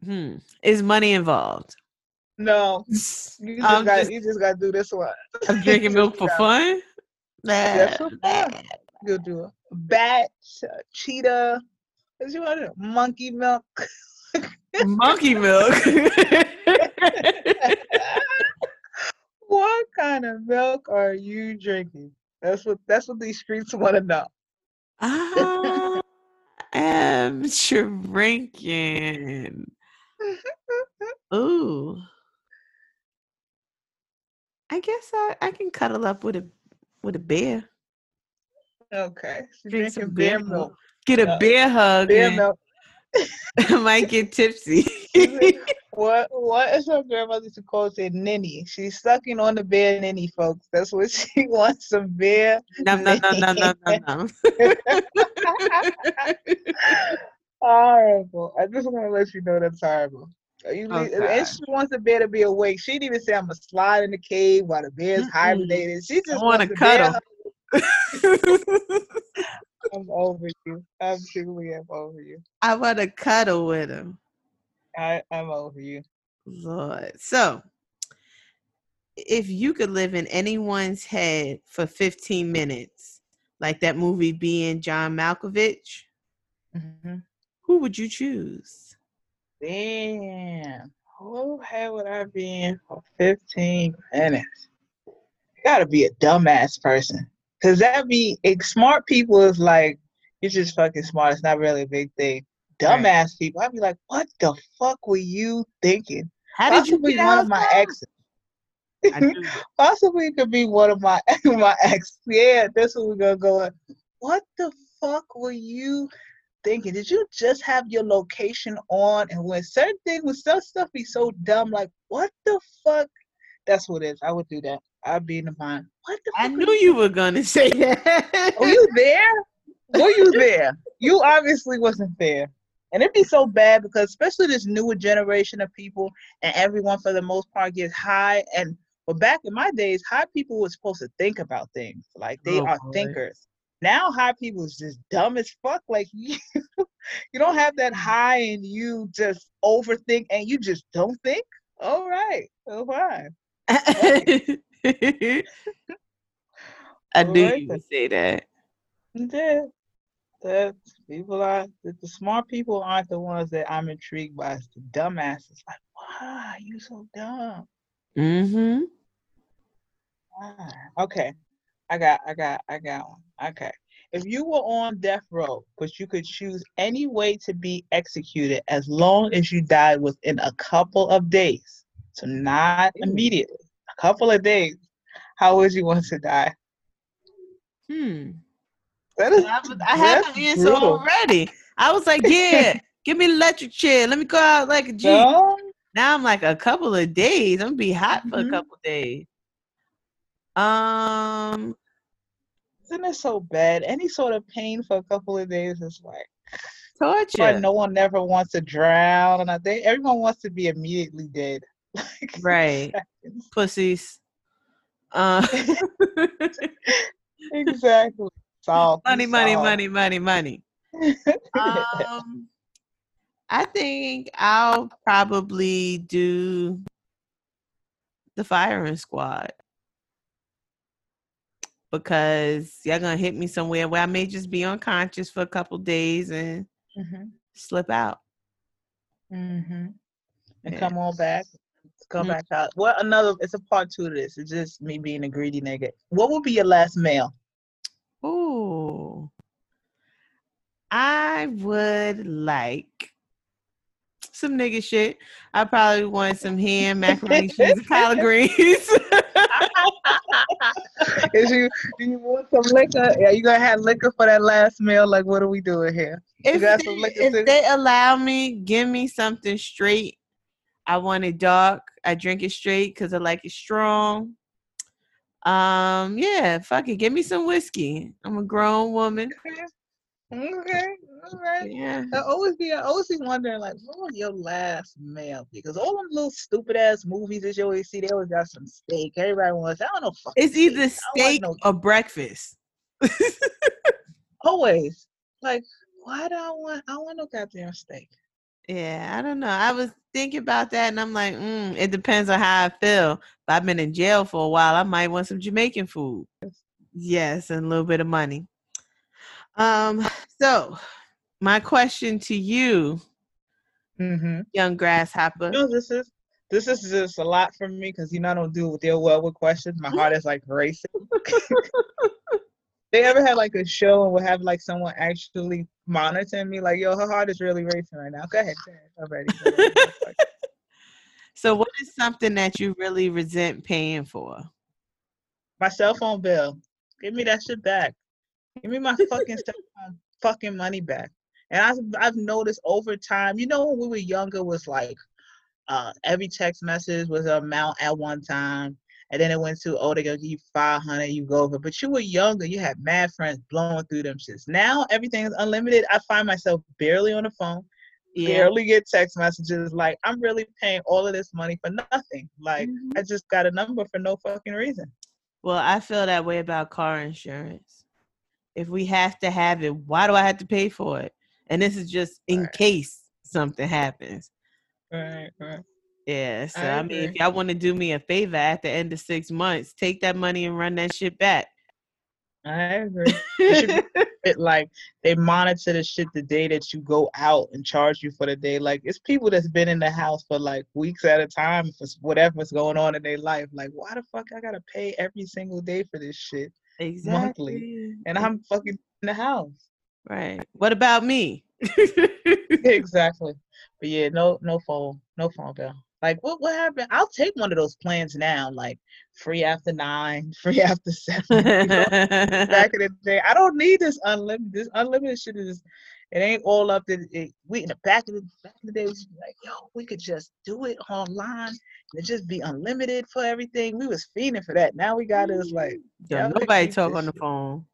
hmm. Is money involved? No, you just got just- you just got to do this one. I'm drinking milk for [LAUGHS] fun. That's for fun. You'll do a bat, a cheetah. What you want to do? Monkey milk. Monkey milk. [LAUGHS] what kind kind of milk are you drinking? That's what that's what these streets want to know. I am drinking. [LAUGHS] Ooh. I guess I, I can cuddle up with a with a bear. Okay. She's Drink some beer milk. milk. Get a Yeah. bear hug. Beer milk. [LAUGHS] might get tipsy. What what is her grandmother to call it? Say ninny. She's sucking on the bear ninny, folks. That's what [LAUGHS] she wants. Some beer. Num, num, num, num, num, num, num. [LAUGHS] horrible. I just want to let you know that's horrible. God. and she wants the bear to be awake. She didn't even say I'm gonna slide in the cave while the bear's Mm-mm. hibernating. She just want to cuddle. [LAUGHS] I'm over you. I'm truly am over you. I want to cuddle with him. I, I'm over you. Lord. So, if you could live in anyone's head for 15 minutes, like that movie being John Malkovich, Mm-hmm. who would you choose? Damn. Who head would I be in for 15 minutes? Gotta be a dumbass person. Cause that be smart people is like, you're just fucking smart. It's not really a big thing. Right. Dumbass people, I'd be like, what the fuck were you thinking? How did you Possibly get one of my exes. I knew [LAUGHS] it. Possibly could be one of my [LAUGHS] my ex. Yeah, that's what we're gonna go with. What the fuck were you thinking? Did you just have your location on and when certain things when some stuff be so dumb, like what the fuck? That's what it is. I would do that. I'd be in the mind. What the I knew you were gonna say that. Were you there? Were you [LAUGHS] there? You obviously wasn't there. And it'd be so bad because especially this newer generation of people and everyone for the most part gets high and but back in my days, high people were supposed to think about things. Like they Oh, are boy. thinkers. Now high people is just dumb as fuck. Like [LAUGHS] you, you don't have that high and you just overthink and you just don't think. All right. Oh fine. [LAUGHS] I knew Alright you would say that. Yeah. That people are the, the smart people aren't the ones that I'm intrigued by. It's the dumbasses. Like, why you so dumb? Mm-hmm. Why? Okay. I got I got I got one. Okay. If you were on death row, but you could choose any way to be executed as long as you died within a couple of days. So not immediately. A couple of days. How would you want to die? Hmm. That is I, was- I had an answer brutal. already. I was like, yeah, give me electric chair. Let me go out like a G. No? Now I'm like a couple of days. I'm gonna be hot for a Mhm. couple of days. Um, Isn't it so bad? Any sort of pain for a couple of days is like torture. why no one ever wants to drown and I think everyone wants to be immediately dead. [LAUGHS] Like Right. Pussies. Uh, [LAUGHS] Exactly. Solve. [LAUGHS] money, money, money, money, money. Um, I think I'll probably do the firing squad because y'all gonna hit me somewhere where I may just be unconscious for a couple days and hmm slip out. hmm And Yeah. come on back. Come Mm. back out. What another it's a part two to this. It's just me being a greedy nigga. What would be your last meal? Ooh. I would like some nigga shit. I probably want some ham, macaroni, cheese, and collard [LAUGHS] greens. [LAUGHS] [LAUGHS] Is you do you want some liquor? Yeah, you gonna have liquor for that last meal? Like what are we doing here? if they, liquor if they allow me, give me something straight. I want it dark. I drink it straight because I like it strong. Um, yeah, fuck it. Give me some whiskey. I'm a grown woman. Okay. All right. Yeah. I always be I always be wondering like what was your last meal? Because all them little stupid ass movies that you always see, they always got some steak. Everybody wants I don't know It's either steak. Don't steak no- or breakfast. always. Like, why do I want I want no goddamn steak? Yeah, I don't know. I was thinking about that and I'm like, mm, it depends on how I feel. If I've been in jail for a while, I might want some Jamaican food. Yes, and a little bit of money. Um, so my question to you, Mm-hmm. young grasshopper. No, this is this is just a lot for me because you know I don't do deal well with questions. My heart is like racing. [LAUGHS] they ever had like a show and would have like someone actually monitoring me, like, yo, her heart is really racing right now. Go ahead, go ahead. I'm ready. [LAUGHS] so, what is something that you really resent paying for? My cell phone bill. Give me that shit back. Give me my fucking phone fucking money back. And I've I've noticed over time, you know, when we were younger, was like uh, every text message was an amount at one time. And then it went to, oh, they're gonna give you 500, you go over. But you were younger, you had mad friends blowing through them shits. Now everything is unlimited. I find myself barely on the phone, yeah. barely get text messages. Like, I'm really paying all of this money for nothing. Like, mm-hmm. I just got a number for no fucking reason. Well, I feel that way about car insurance. If we have to have it, why do I have to pay for it? And this is just in right. case something happens. Right, right. Yeah. So I, I mean, if y'all want to do me a favor at the end of six months, take that money and run that shit back. I agree. [LAUGHS] it, like they monitor the shit the day that you go out and charge you for the day. Like it's people that's been in the house for like weeks at a time for whatever's going on in their life. Like why the fuck I gotta pay every single day for this shit exactly. monthly, and I'm fucking in the house. Right. What about me? [LAUGHS] exactly. But yeah, no, no phone, no phone bill. Like what what happened? I'll take one of those plans now, like free after nine, [LAUGHS] free after seven. You know? [LAUGHS] Back in the day, I don't need this unlimited. This unlimited shit is it ain't all up to it, we in the back of the back of the day was like, yo, we could just do it online and just be unlimited for everything. We was feeding for that. Now we got us like mm-hmm. yeah, nobody talk on the phone.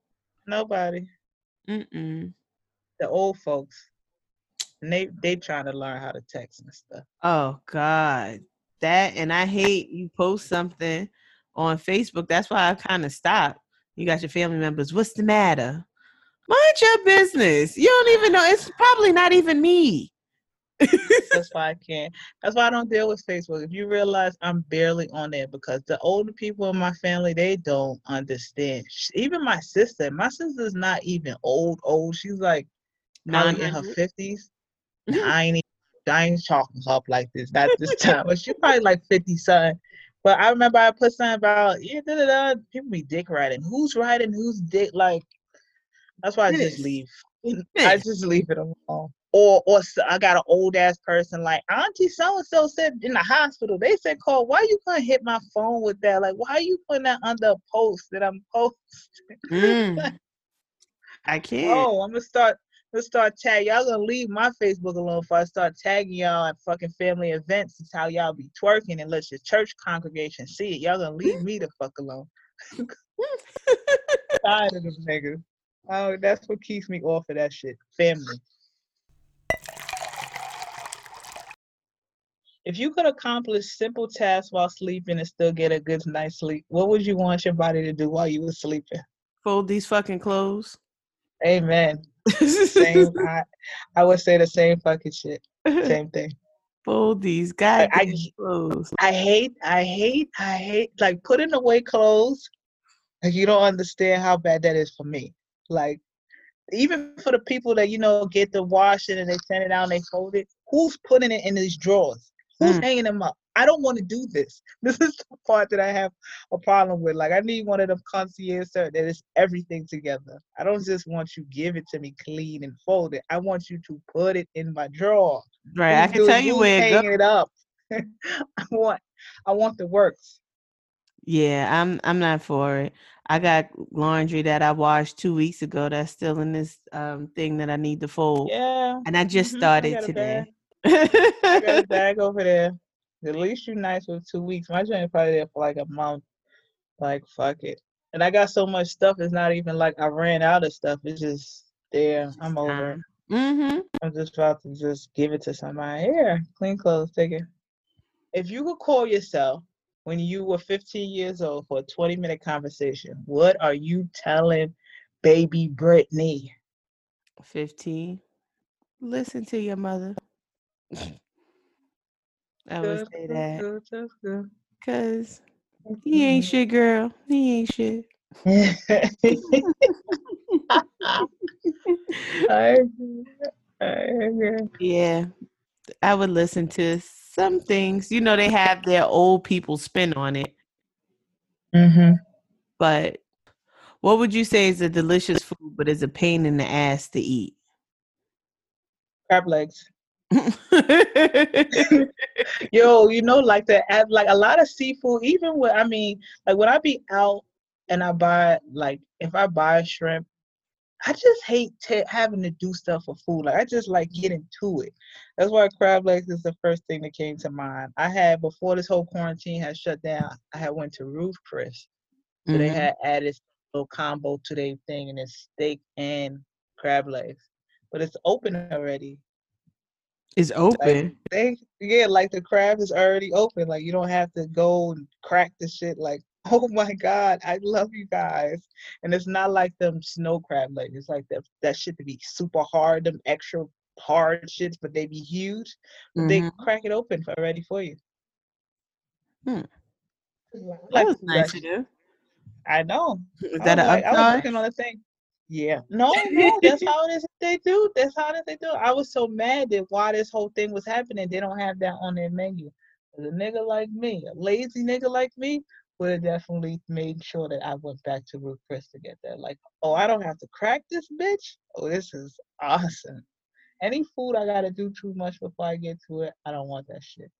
Nobody. Mm-mm. The old folks. And they they trying to learn how to text and stuff. Oh God, that and I hate you post something on Facebook. That's why I kind of stopped. You got your family members. What's the matter? Mind your business. You don't even know. It's probably not even me. [LAUGHS] That's why I can't. That's why I don't deal with Facebook. If you realize I'm barely on there because the older people in my family, they don't understand. Even my sister, my sister's not even old, old. She's like probably in her 50s. [LAUGHS] I ain't I ain't talking up like this, not this time. But she probably like 50 something. But I remember I put something about yeah, da, da, da. people be dick riding. Who's riding? Who's dick? Like that's why I just leave. I just leave it alone. Or or I got an old ass person like Auntie so and so said in the hospital. They said, "Call. Why you gonna hit my phone with that? Like, why are you putting that under a post that I'm posting?" Mm. [LAUGHS] I can't. Oh, I'm gonna start let's start tag y'all gonna leave my Facebook alone if I start tagging y'all at fucking family events. It's how y'all be twerking and let your church congregation see it. Y'all gonna leave me the fuck alone. [LAUGHS] [LAUGHS] Tired of them niggas. Oh, that's what keeps me off of that shit. Family. If you could accomplish simple tasks while sleeping and still get a good night's sleep, what would you want your body to do while you were sleeping? Fold these fucking clothes. Amen same. [LAUGHS] I, I would say the same fucking shit. Same [LAUGHS] thing. Fold these guys. I, clothes. I hate. I hate. I hate. Like putting away clothes. Like you don't understand how bad that is for me. Like even for the people that you know get the washing and they send it out and they fold it. Who's putting it in these drawers? Who's mm. hanging them up? I don't want to do this. [LAUGHS] This is the part that I have a problem with. Like I need one of them concierge that is everything together. I don't just want you give it to me clean and folded. I want you to put it in my drawer. Right. Who's I can tell you where hang it up. [LAUGHS] I want I want the works. Yeah, I'm I'm not for it. I got laundry that I washed two weeks ago that's still in this um thing that I need to fold. Yeah. And I just mm-hmm. started I today. I got a bag [LAUGHS] over there. At least you nice with two weeks. My joint probably there for like a month. Like fuck it. And I got so much stuff. It's not even like I ran out of stuff. It's just there. I'm over it. Mm-hmm. I'm just about to just give it to somebody. Here, clean clothes, take it. If you could call yourself when you were 15 years old for a 20 minute conversation, what are you telling baby Brittany? 15. Listen to your mother. [LAUGHS] I would say that. Cause he ain't shit, girl. He ain't shit. [LAUGHS] I agree. I agree. Yeah. I would listen to some things. You know, they have their old people spin on it. Mm-hmm. But what would you say is a delicious food, but is a pain in the ass to eat? Crab legs. [LAUGHS] [LAUGHS] Yo, you know, like the like a lot of seafood, even when I mean, like when I be out and I buy like if I buy shrimp, I just hate t- having to do stuff for food. Like I just like getting to it. That's why crab legs is the first thing that came to mind. I had before this whole quarantine had shut down. I had went to Ruth Chris, so mm-hmm. they had added a little combo to their thing, and it's steak and crab legs. But it's open already. It's open. Like, they yeah, like the crab is already open. Like you don't have to go and crack the shit. Like oh my god, I love you guys. And it's not like them snow crab legs. It's like that that shit to be super hard, them extra hard shits, but they be huge. Mm-hmm. they crack it open for ready for you. Hmm. Like, that was nice to do. I know. [LAUGHS] Is that an like? I was looking on the thing. Yeah. No, no, [LAUGHS] that's how it is they do. That's how it is they do. I was so mad that while this whole thing was happening, they don't have that on their menu. A nigga like me, a lazy nigga like me, would have definitely made sure that I went back to Ruth Chris to get that. Like, oh, I don't have to crack this bitch. Oh, this is awesome. Any food I gotta do too much before I get to it, I don't want that shit.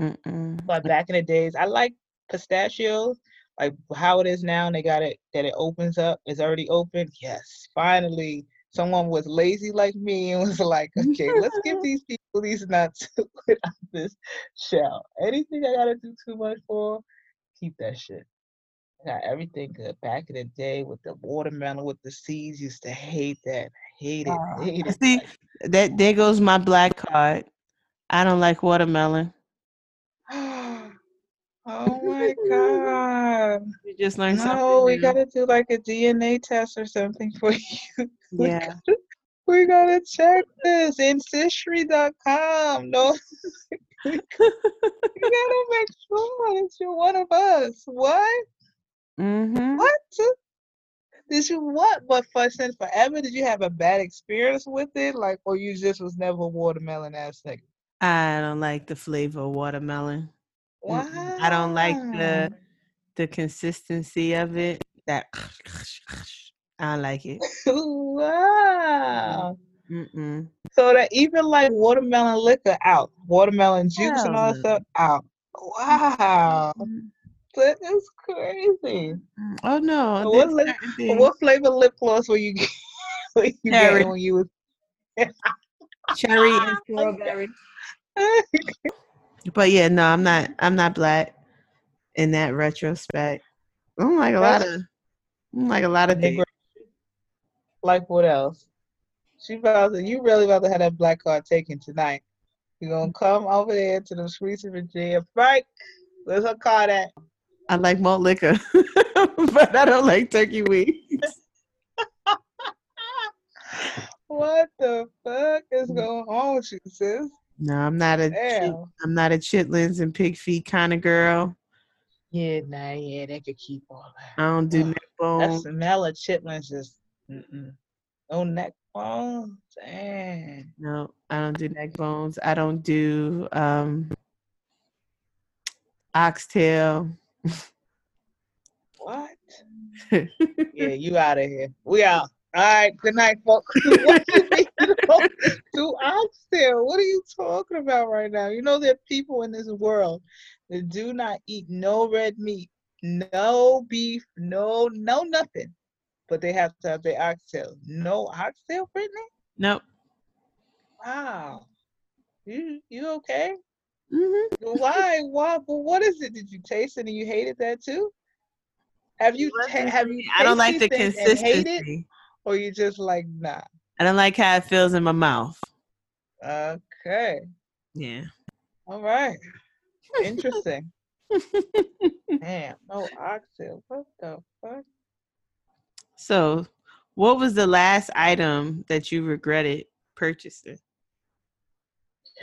Mm-mm. But back in the days, I like pistachios like how it is now and they got it that it opens up it's already open yes finally someone was lazy like me and was like okay let's give [LAUGHS] these people these nuts [LAUGHS] without this shell anything i gotta do too much for keep that shit I got everything good back in the day with the watermelon with the seeds used to hate that hate it uh, hate it see that there goes my black card i don't like watermelon [GASPS] Oh my [LAUGHS] god! You just learned no, something. No, we gotta do like a DNA test or something for [LAUGHS] you. Yeah. we gotta check this. Ancestry.com. No. [LAUGHS] [LAUGHS] you gotta make sure that you're one of us. What? Mm-hmm. What? Did you what? But for since forever, did you have a bad experience with it? Like, or you just was never a watermelon ass nigga? I don't like the flavor of watermelon. Wow. I don't like the the consistency of it. That [LAUGHS] I don't like it. [LAUGHS] wow. Mm-mm. So that even like watermelon liquor out, watermelon juice Hell and all that stuff out. Wow. That is crazy. Oh no. So what, lip, what flavor lip gloss were you, [LAUGHS] were you getting when you was cherry and [LAUGHS] strawberry? [LAUGHS] But yeah, no, I'm not. I'm not black in that retrospect. I'm like a lot of, I'm like a lot of things. Like what else? She about to. You really about to have that black card taken tonight. You're gonna come over there to the streets of Virginia, Frank? Where's her card at? I like malt liquor, [LAUGHS] but I don't like turkey wings. [LAUGHS] what the fuck is mm. going on with you, sis? No, I'm not a chit, I'm not a chitlins and pig feet kind of girl. Yeah, nah, yeah, they could keep all that. I don't do neck bones. That smell of chitlins is mm-mm. no neck bones. Dang. No, I don't do neck bones. I don't do um oxtail. what? [LAUGHS] yeah, you out of here. We out. All right, good night, folks. [LAUGHS] what do oxtail? What are you talking about right now? You know there are people in this world that do not eat no red meat, no beef, no no nothing, but they have to have their oxtail. No oxtail, Brittany? Nope. Wow. You you okay? Mm-hmm. Why? Why? But what is it? Did you taste it and you hated that too? Have you? Ta- have you? I don't like the consistency or you just like nah? I don't like how it feels in my mouth. Okay. Yeah. All right. Interesting. [LAUGHS] Damn, no oxtail. What the fuck? So, what was the last item that you regretted purchasing?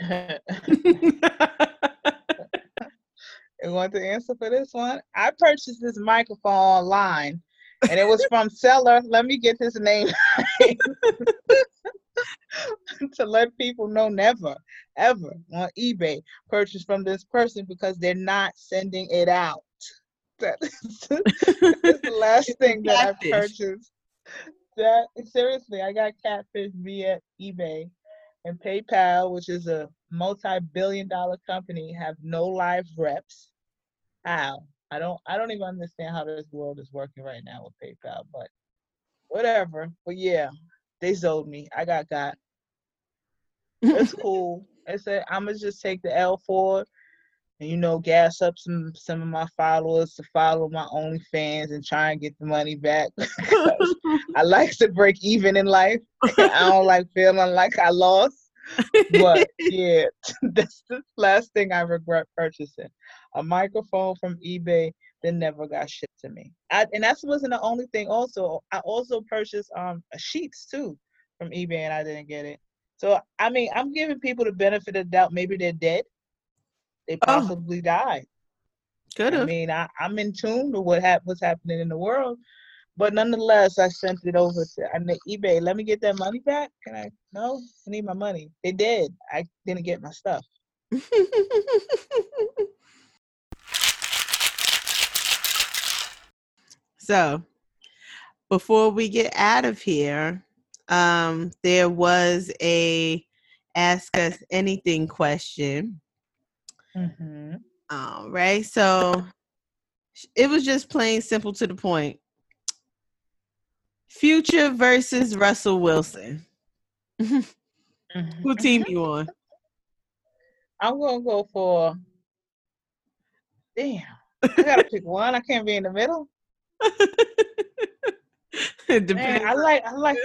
[LAUGHS] you want the answer for this one? I purchased this microphone online and it was [LAUGHS] from seller. Let me get his name. [LAUGHS] to let people know never, ever on eBay purchase from this person because they're not sending it out. That [LAUGHS] [LAUGHS] is, the last thing that I purchased. That seriously, I got catfish via eBay and PayPal, which is a multi-billion dollar company, have no live reps. How? I don't I don't even understand how this world is working right now with PayPal, but whatever. But yeah, they sold me. I got got. It's [LAUGHS] cool. I said I'ma just take the L for and you know, gas up some some of my followers to follow my OnlyFans and try and get the money back. [LAUGHS] I like to break even in life. [LAUGHS] I don't like feeling like I lost. But [LAUGHS] yeah, that's the last thing I regret purchasing. A microphone from eBay that never got shipped to me. I, and that wasn't the only thing. Also, I also purchased um sheets too from eBay and I didn't get it. So I mean, I'm giving people the benefit of the doubt. Maybe they're dead they oh. possibly oh. died. Could have. I mean, I, I'm in tune to what hap- what's happening in the world, but nonetheless, I sent it over to I mean, eBay. Let me get that money back. Can I? No, I need my money. They did. I didn't get my stuff. [LAUGHS] so, before we get out of here, um, there was a ask us anything question Mm-hmm. Um, right. So it was just plain simple to the point. Future versus Russell Wilson. mm-hmm. [LAUGHS] Who team you on? [LAUGHS] I'm gonna go for. Damn, I gotta pick one. I can't be in the middle. [LAUGHS] Man, I like I like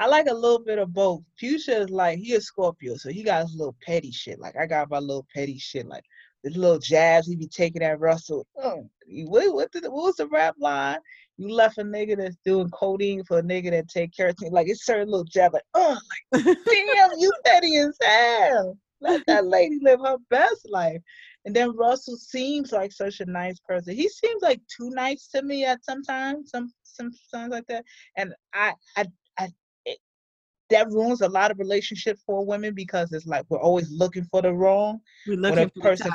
I like a little bit of both. Future is like he a Scorpio, so he got his little petty shit. Like I got my little petty shit, like this little jabs he be taking at Russell. Oh, what, what, the, what was the rap line? You left a nigga that's doing codeine for a nigga that take care of things. Like it's certain little jab, like oh, like damn, you petty as hell. Let that lady live her best life. And then Russell seems like such a nice person. He seems like too nice to me at sometimes, some some times like that. And I I that ruins a lot of relationships for women because it's like we're always looking for the wrong. We're looking for person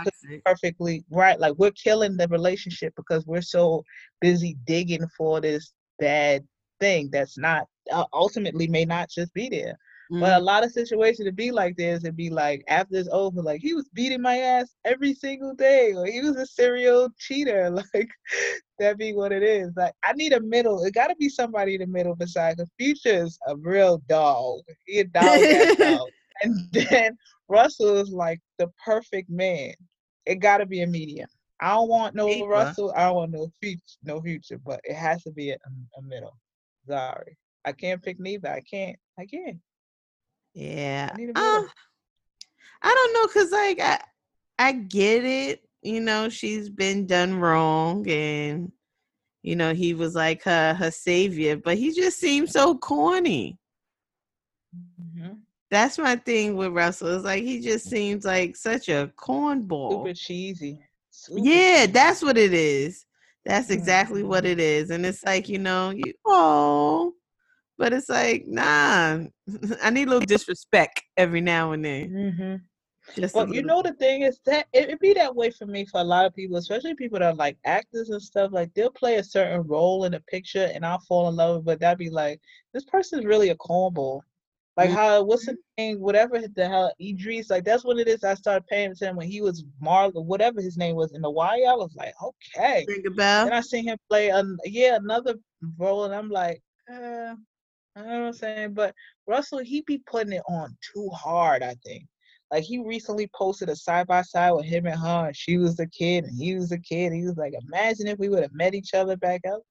perfectly right. Like we're killing the relationship because we're so busy digging for this bad thing that's not uh, ultimately may not just be there. Mm-hmm. But a mm-hmm. lot of situations to be like this and be like after it's over, like he was beating my ass every single day, or he was a serial cheater. [LAUGHS] Like that be what it is. Like I need a middle. It got to be somebody in the middle besides the future is a real dog. He a dog, [LAUGHS] dog. And then Russell is like the perfect man. It got to be a medium. I don't want no Russell. I don't want no future, no future. But it has to be a, a middle. Sorry, I can't pick neither. I can't. I can't. Yeah. I, uh, I don't know, cause like I, I get it. You know, she's been done wrong, and you know he was like her her savior, but he just seems so corny. Mm-hmm. That's my thing with Russell. It's like he just seems like such a cornball. Super cheesy. Super yeah, cheesy. that's what it is. That's exactly mm-hmm. what it is. And it's like, you know, you oh but it's like, nah, [LAUGHS] I need a little disrespect every now and then. Mm-hmm. Just well, you know, the thing is that it, it be that way for me for a lot of people, especially people that are like actors and stuff. Like they'll play a certain role in a picture, and I'll fall in love. But that'd be like, this person's really a cornball. Like mm-hmm. how what's the name? Whatever the hell Idris. Like that's what it is. I started paying attention when he was Marlon, whatever his name was in the wire. I was like, okay. Ring a bell. And I seen him play, a, yeah, another role, and I'm like, uh, you know what I'm saying? But Russell, he be putting it on too hard, I think. Like he recently posted a side by side with him and her, and she was a kid and he was a kid. He was like, "Imagine if we would have met each other back up."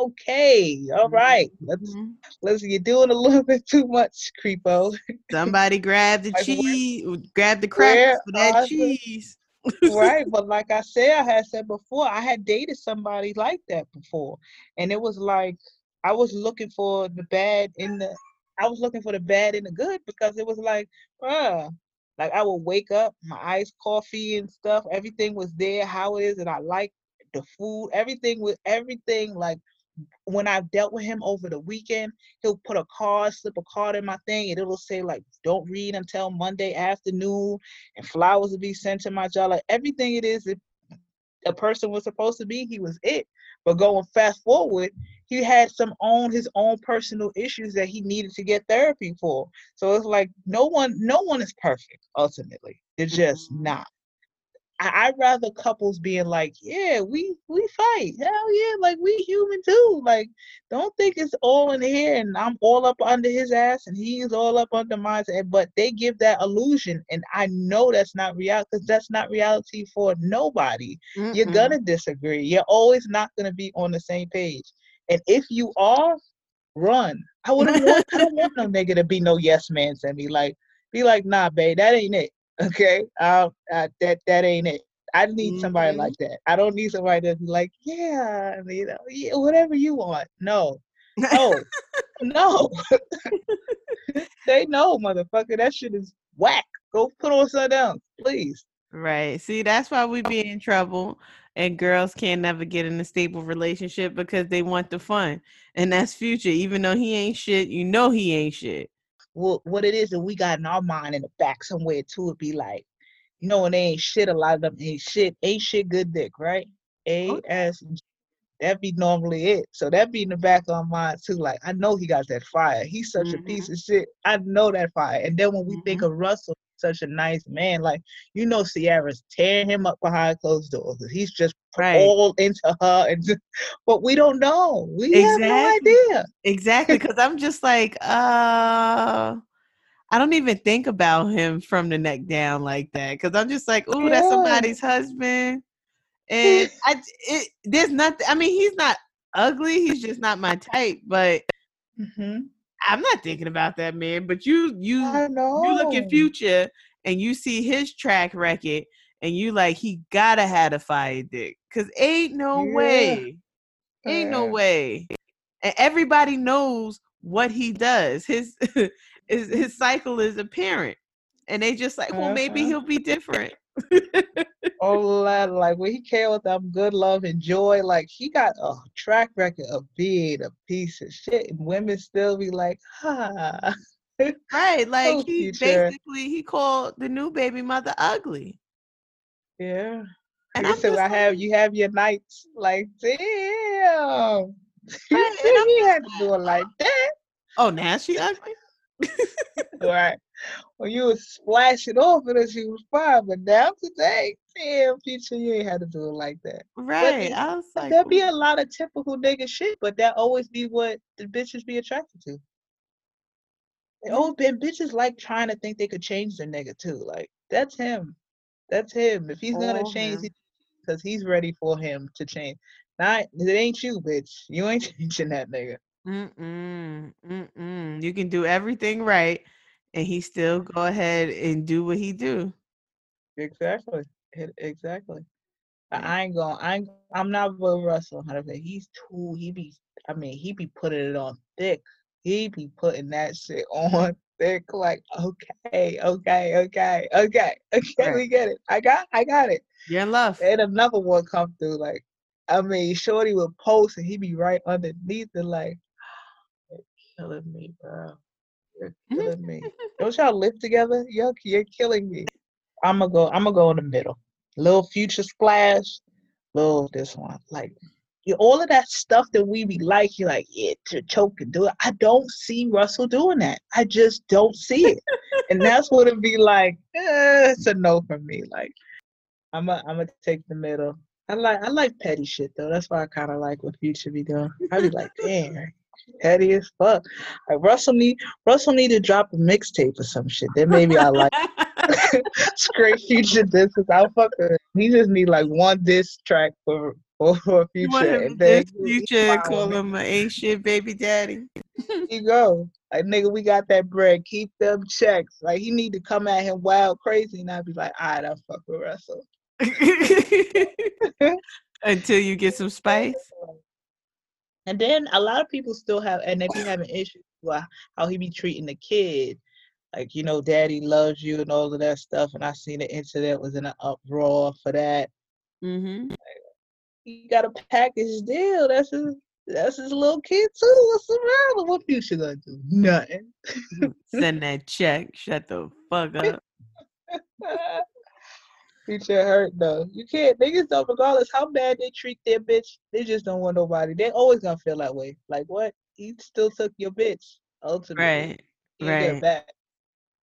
Okay, all right, let's mm-hmm. let's. You're doing a [LAUGHS] little bit too much, creepo. Somebody grab the [LAUGHS] like, cheese, where, grab the crackers for that cheese. right, [LAUGHS] but like I said, I had said before, I had dated somebody like that before, and it was like I was looking for the bad in the I was looking for the bad in the good because it was like, bruh, like I would wake up, my iced coffee and stuff, everything was there, how it is, and I like the food, everything with everything like when I've dealt with him over the weekend, he'll put a card, slip a card in my thing, and it'll say like, "Don't read until Monday afternoon," and flowers will be sent to my job. Like everything it is, if a person was supposed to be, he was it. But going fast forward, he had some own his own personal issues that he needed to get therapy for. So it's like no one, no one is perfect. Ultimately, they're just Mhm. not. I, I'd rather couples being like, yeah, we we fight. Hell yeah, like we human too. Like, don't think it's all in here and I'm all up under his ass and he's all up under mine. But they give that illusion, and I know that's not reality because that's not reality for nobody. You're gonna disagree. You're always not gonna be on the same page. And if you are, run. I wouldn't want. I don't want no nigga to be no yes man to me. Like, be like, nah, babe, that ain't it. Okay, uh, uh that that ain't it. I need somebody Mhm. like that. I don't need somebody that's like, yeah, you know, yeah, whatever you want. No, no, no. [LAUGHS] Say no, motherfucker. That shit is whack. Go put on something else, please. Right. See, that's why we be in trouble and girls can't never get in a stable relationship because they want the fun. And that's future. Even though he ain't shit, you know he ain't shit. Well, what it is that we got in our mind in the back somewhere too, it be like, you know, when they ain't shit, a lot of them ain't shit, ain't shit good dick, right? A Oh, S that be normally it. So that'd be in the back of my mind too. Like I know he got that fire. He's such a piece of shit. I know that fire. And then when we think Mhm. of Russell, such a nice man, like you know, Ciara's tearing him up behind closed doors. He's just Right. all into her, and just, but we don't know. We have no idea. Exactly. Because I'm just like, uh, I don't even think about him from the neck down like that. Because I'm just like, ooh, that's somebody's husband. And [LAUGHS] I, it, there's nothing. I mean, he's not ugly. He's just not my type. But hmm I'm not thinking about that man. But you, you, you look at Future and you see his track record, and you like, he gotta have a fire dick. Cause ain't no Yeah. way, ain't no way. And everybody knows what he does. His [LAUGHS] his, his cycle is apparent, and they just like, well, maybe Uh-huh. he'll be different. [LAUGHS] all that like when he came with them good love and joy like he got a track record of being a piece of shit and women still be like ah [LAUGHS] Right. Like oh he future basically he called the new baby mother ugly. yeah And I'm said I like, have you have your nights like damn [LAUGHS] right. you And I'm you just had to do it like that oh now she ugly? right when you was splashing off of her she was fine but now today damn future you ain't had to do it like that Right. it- I was like, there be a lot of typical nigga shit, but that always be what the bitches be attracted to. They always been bitches like trying to think they could change the nigga too. Like that's him. That's him. If he's gonna all change, because [LAUGHS] he's ready for him to change. Not it ain't you, bitch. You ain't [LAUGHS] changing that nigga. Mm-mm. Mm-mm. You can do everything right and he still go ahead and do what he do. Exactly. Exactly. I- ain't going. I ain't, I'm not with Russell. Hundred percent. He's too. He be. I mean, he be putting it on thick. He be putting that shit on [LAUGHS] thick. Like, okay, okay, okay, okay, [LAUGHS] okay. Right. We get it. I got. I got it. You're in love. And another one come through. Like, I mean, Shorty would post and he be right underneath it. Like, killing me, bro. You're [LAUGHS] killing me. Don't y'all live together? Yuck, you're killing me. I'm gonna go. I'm gonna go in the middle. Little future splash. Little this one. Like you, all of that stuff that we be like. you're like yeah, to choke and do it. I don't see Russell doing that. I just don't see it. and [LAUGHS] that's what it'd be like. Eh, it's a no for me. Like I'm a, I'm gonna take the middle. I like I like petty shit though. That's why I kind of like what Future be doing. I be like, [LAUGHS] damn, petty as fuck. Like Russell need Russell need to drop a mixtape or some shit. Then maybe I like [LAUGHS] [LAUGHS] straight Future discs. I'll fuck with it. He just need like one diss track for for, Future, and then he future call him an ain't shit baby daddy. You go. Like nigga, we got that bread. Keep them checks. Like he need to come at him wild crazy, and I'd be like, all right, I'll fuck with Russell. [LAUGHS] Until you get some spice. And then a lot of people still have, and they be having issues with how he be treating the kid. Like, you know, daddy loves you and all of that stuff. And I seen the incident was in an uproar for that. Mm-hmm. He got a package deal. That's his That's his little kid too. What's the matter? What Future gonna do? Nothing. [LAUGHS] Send that check. Shut the fuck up. [LAUGHS] Future hurt though. You can't. Niggas don't. Regardless how bad they treat their bitch, they just don't want nobody. They always gonna feel that way. Like what? He still took your bitch. Ultimately, Right. Right. back.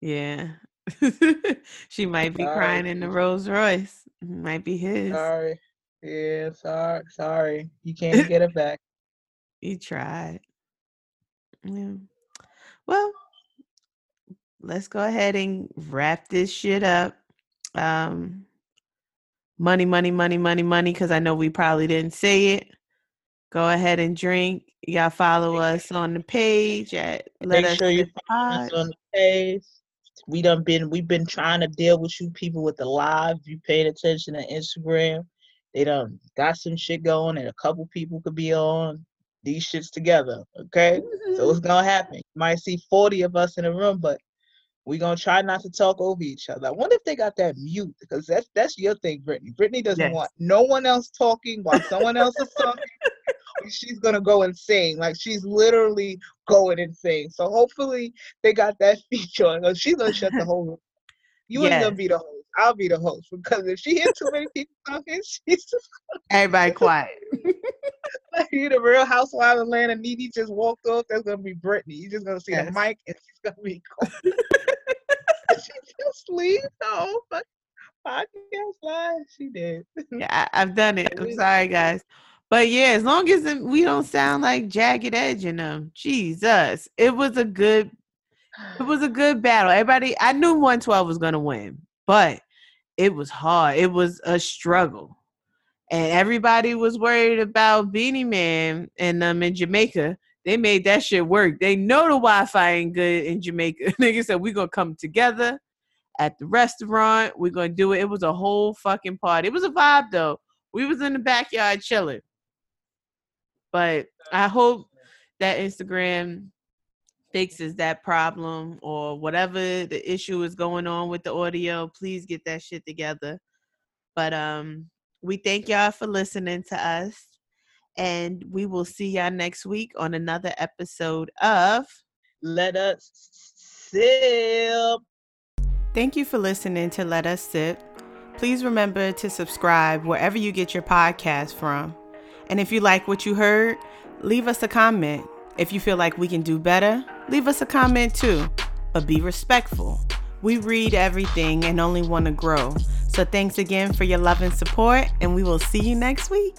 Yeah. [LAUGHS] she might be Sorry. crying in the Rolls Royce. Might be his. Sorry. Yeah. Sorry. Sorry. You can't [LAUGHS] get it back. He tried. Yeah. Well, let's go ahead and wrap this shit up. Um, money, money, money, money, money, because I know we probably didn't say it. Go ahead and drink. Gotta follow us on the page at Let Make Us sure you follow us on the page. We done been we've been trying to deal with you people with the live. You paying attention to Instagram. They done got some shit going and a couple people could be on these shits together. Okay. So it's mm-hmm. gonna happen. You might see 40 of us in a room, but we gonna try not to talk over each other. I wonder if they got that mute because that's that's your thing, Brittany. Brittany doesn't Yes. want no one else talking while someone else is talking. [LAUGHS] She's gonna go insane. Like she's literally going insane. So hopefully they got that [LAUGHS] feature She's gonna shut the whole room. You ain't gonna be the host. I'll be the host because if she hears too many people talking, [LAUGHS] she's Everybody [LAUGHS] quiet. like [LAUGHS] you the real housewife of Atlanta. Nene just walked off. That's gonna be Brittany. You're just gonna see Yes. the mic and she's gonna be quiet. she just leave the whole fucking podcast live. She did. Yeah, I, I've done it. I'm sorry, guys. But yeah, as long as we don't sound like jagged edge in them, Jesus, it was a good, it was a good battle. Everybody, I knew 112 was gonna win, but it was hard. It was a struggle, and everybody was worried about Beenie Man and um in Jamaica. They made that shit work. They know the Wi-Fi ain't good in Jamaica. [LAUGHS] Niggas said we gonna come together at the restaurant. We're gonna do it. It was a whole fucking party. It was a vibe though. We was in the backyard chilling. But I hope that Instagram fixes that problem or whatever the issue is going on with the audio. Please get that shit together. But um we thank y'all for listening to us. And we will see y'all next week on another episode of Let us sip. Thank you for listening to Let Us Sip. Please remember to subscribe wherever you get your podcast from. And if you like what you heard, leave us a comment. If you feel like we can do better, leave us a comment too. But be respectful. We read everything and only want to grow. So thanks again for your love and support, and we will see you next week.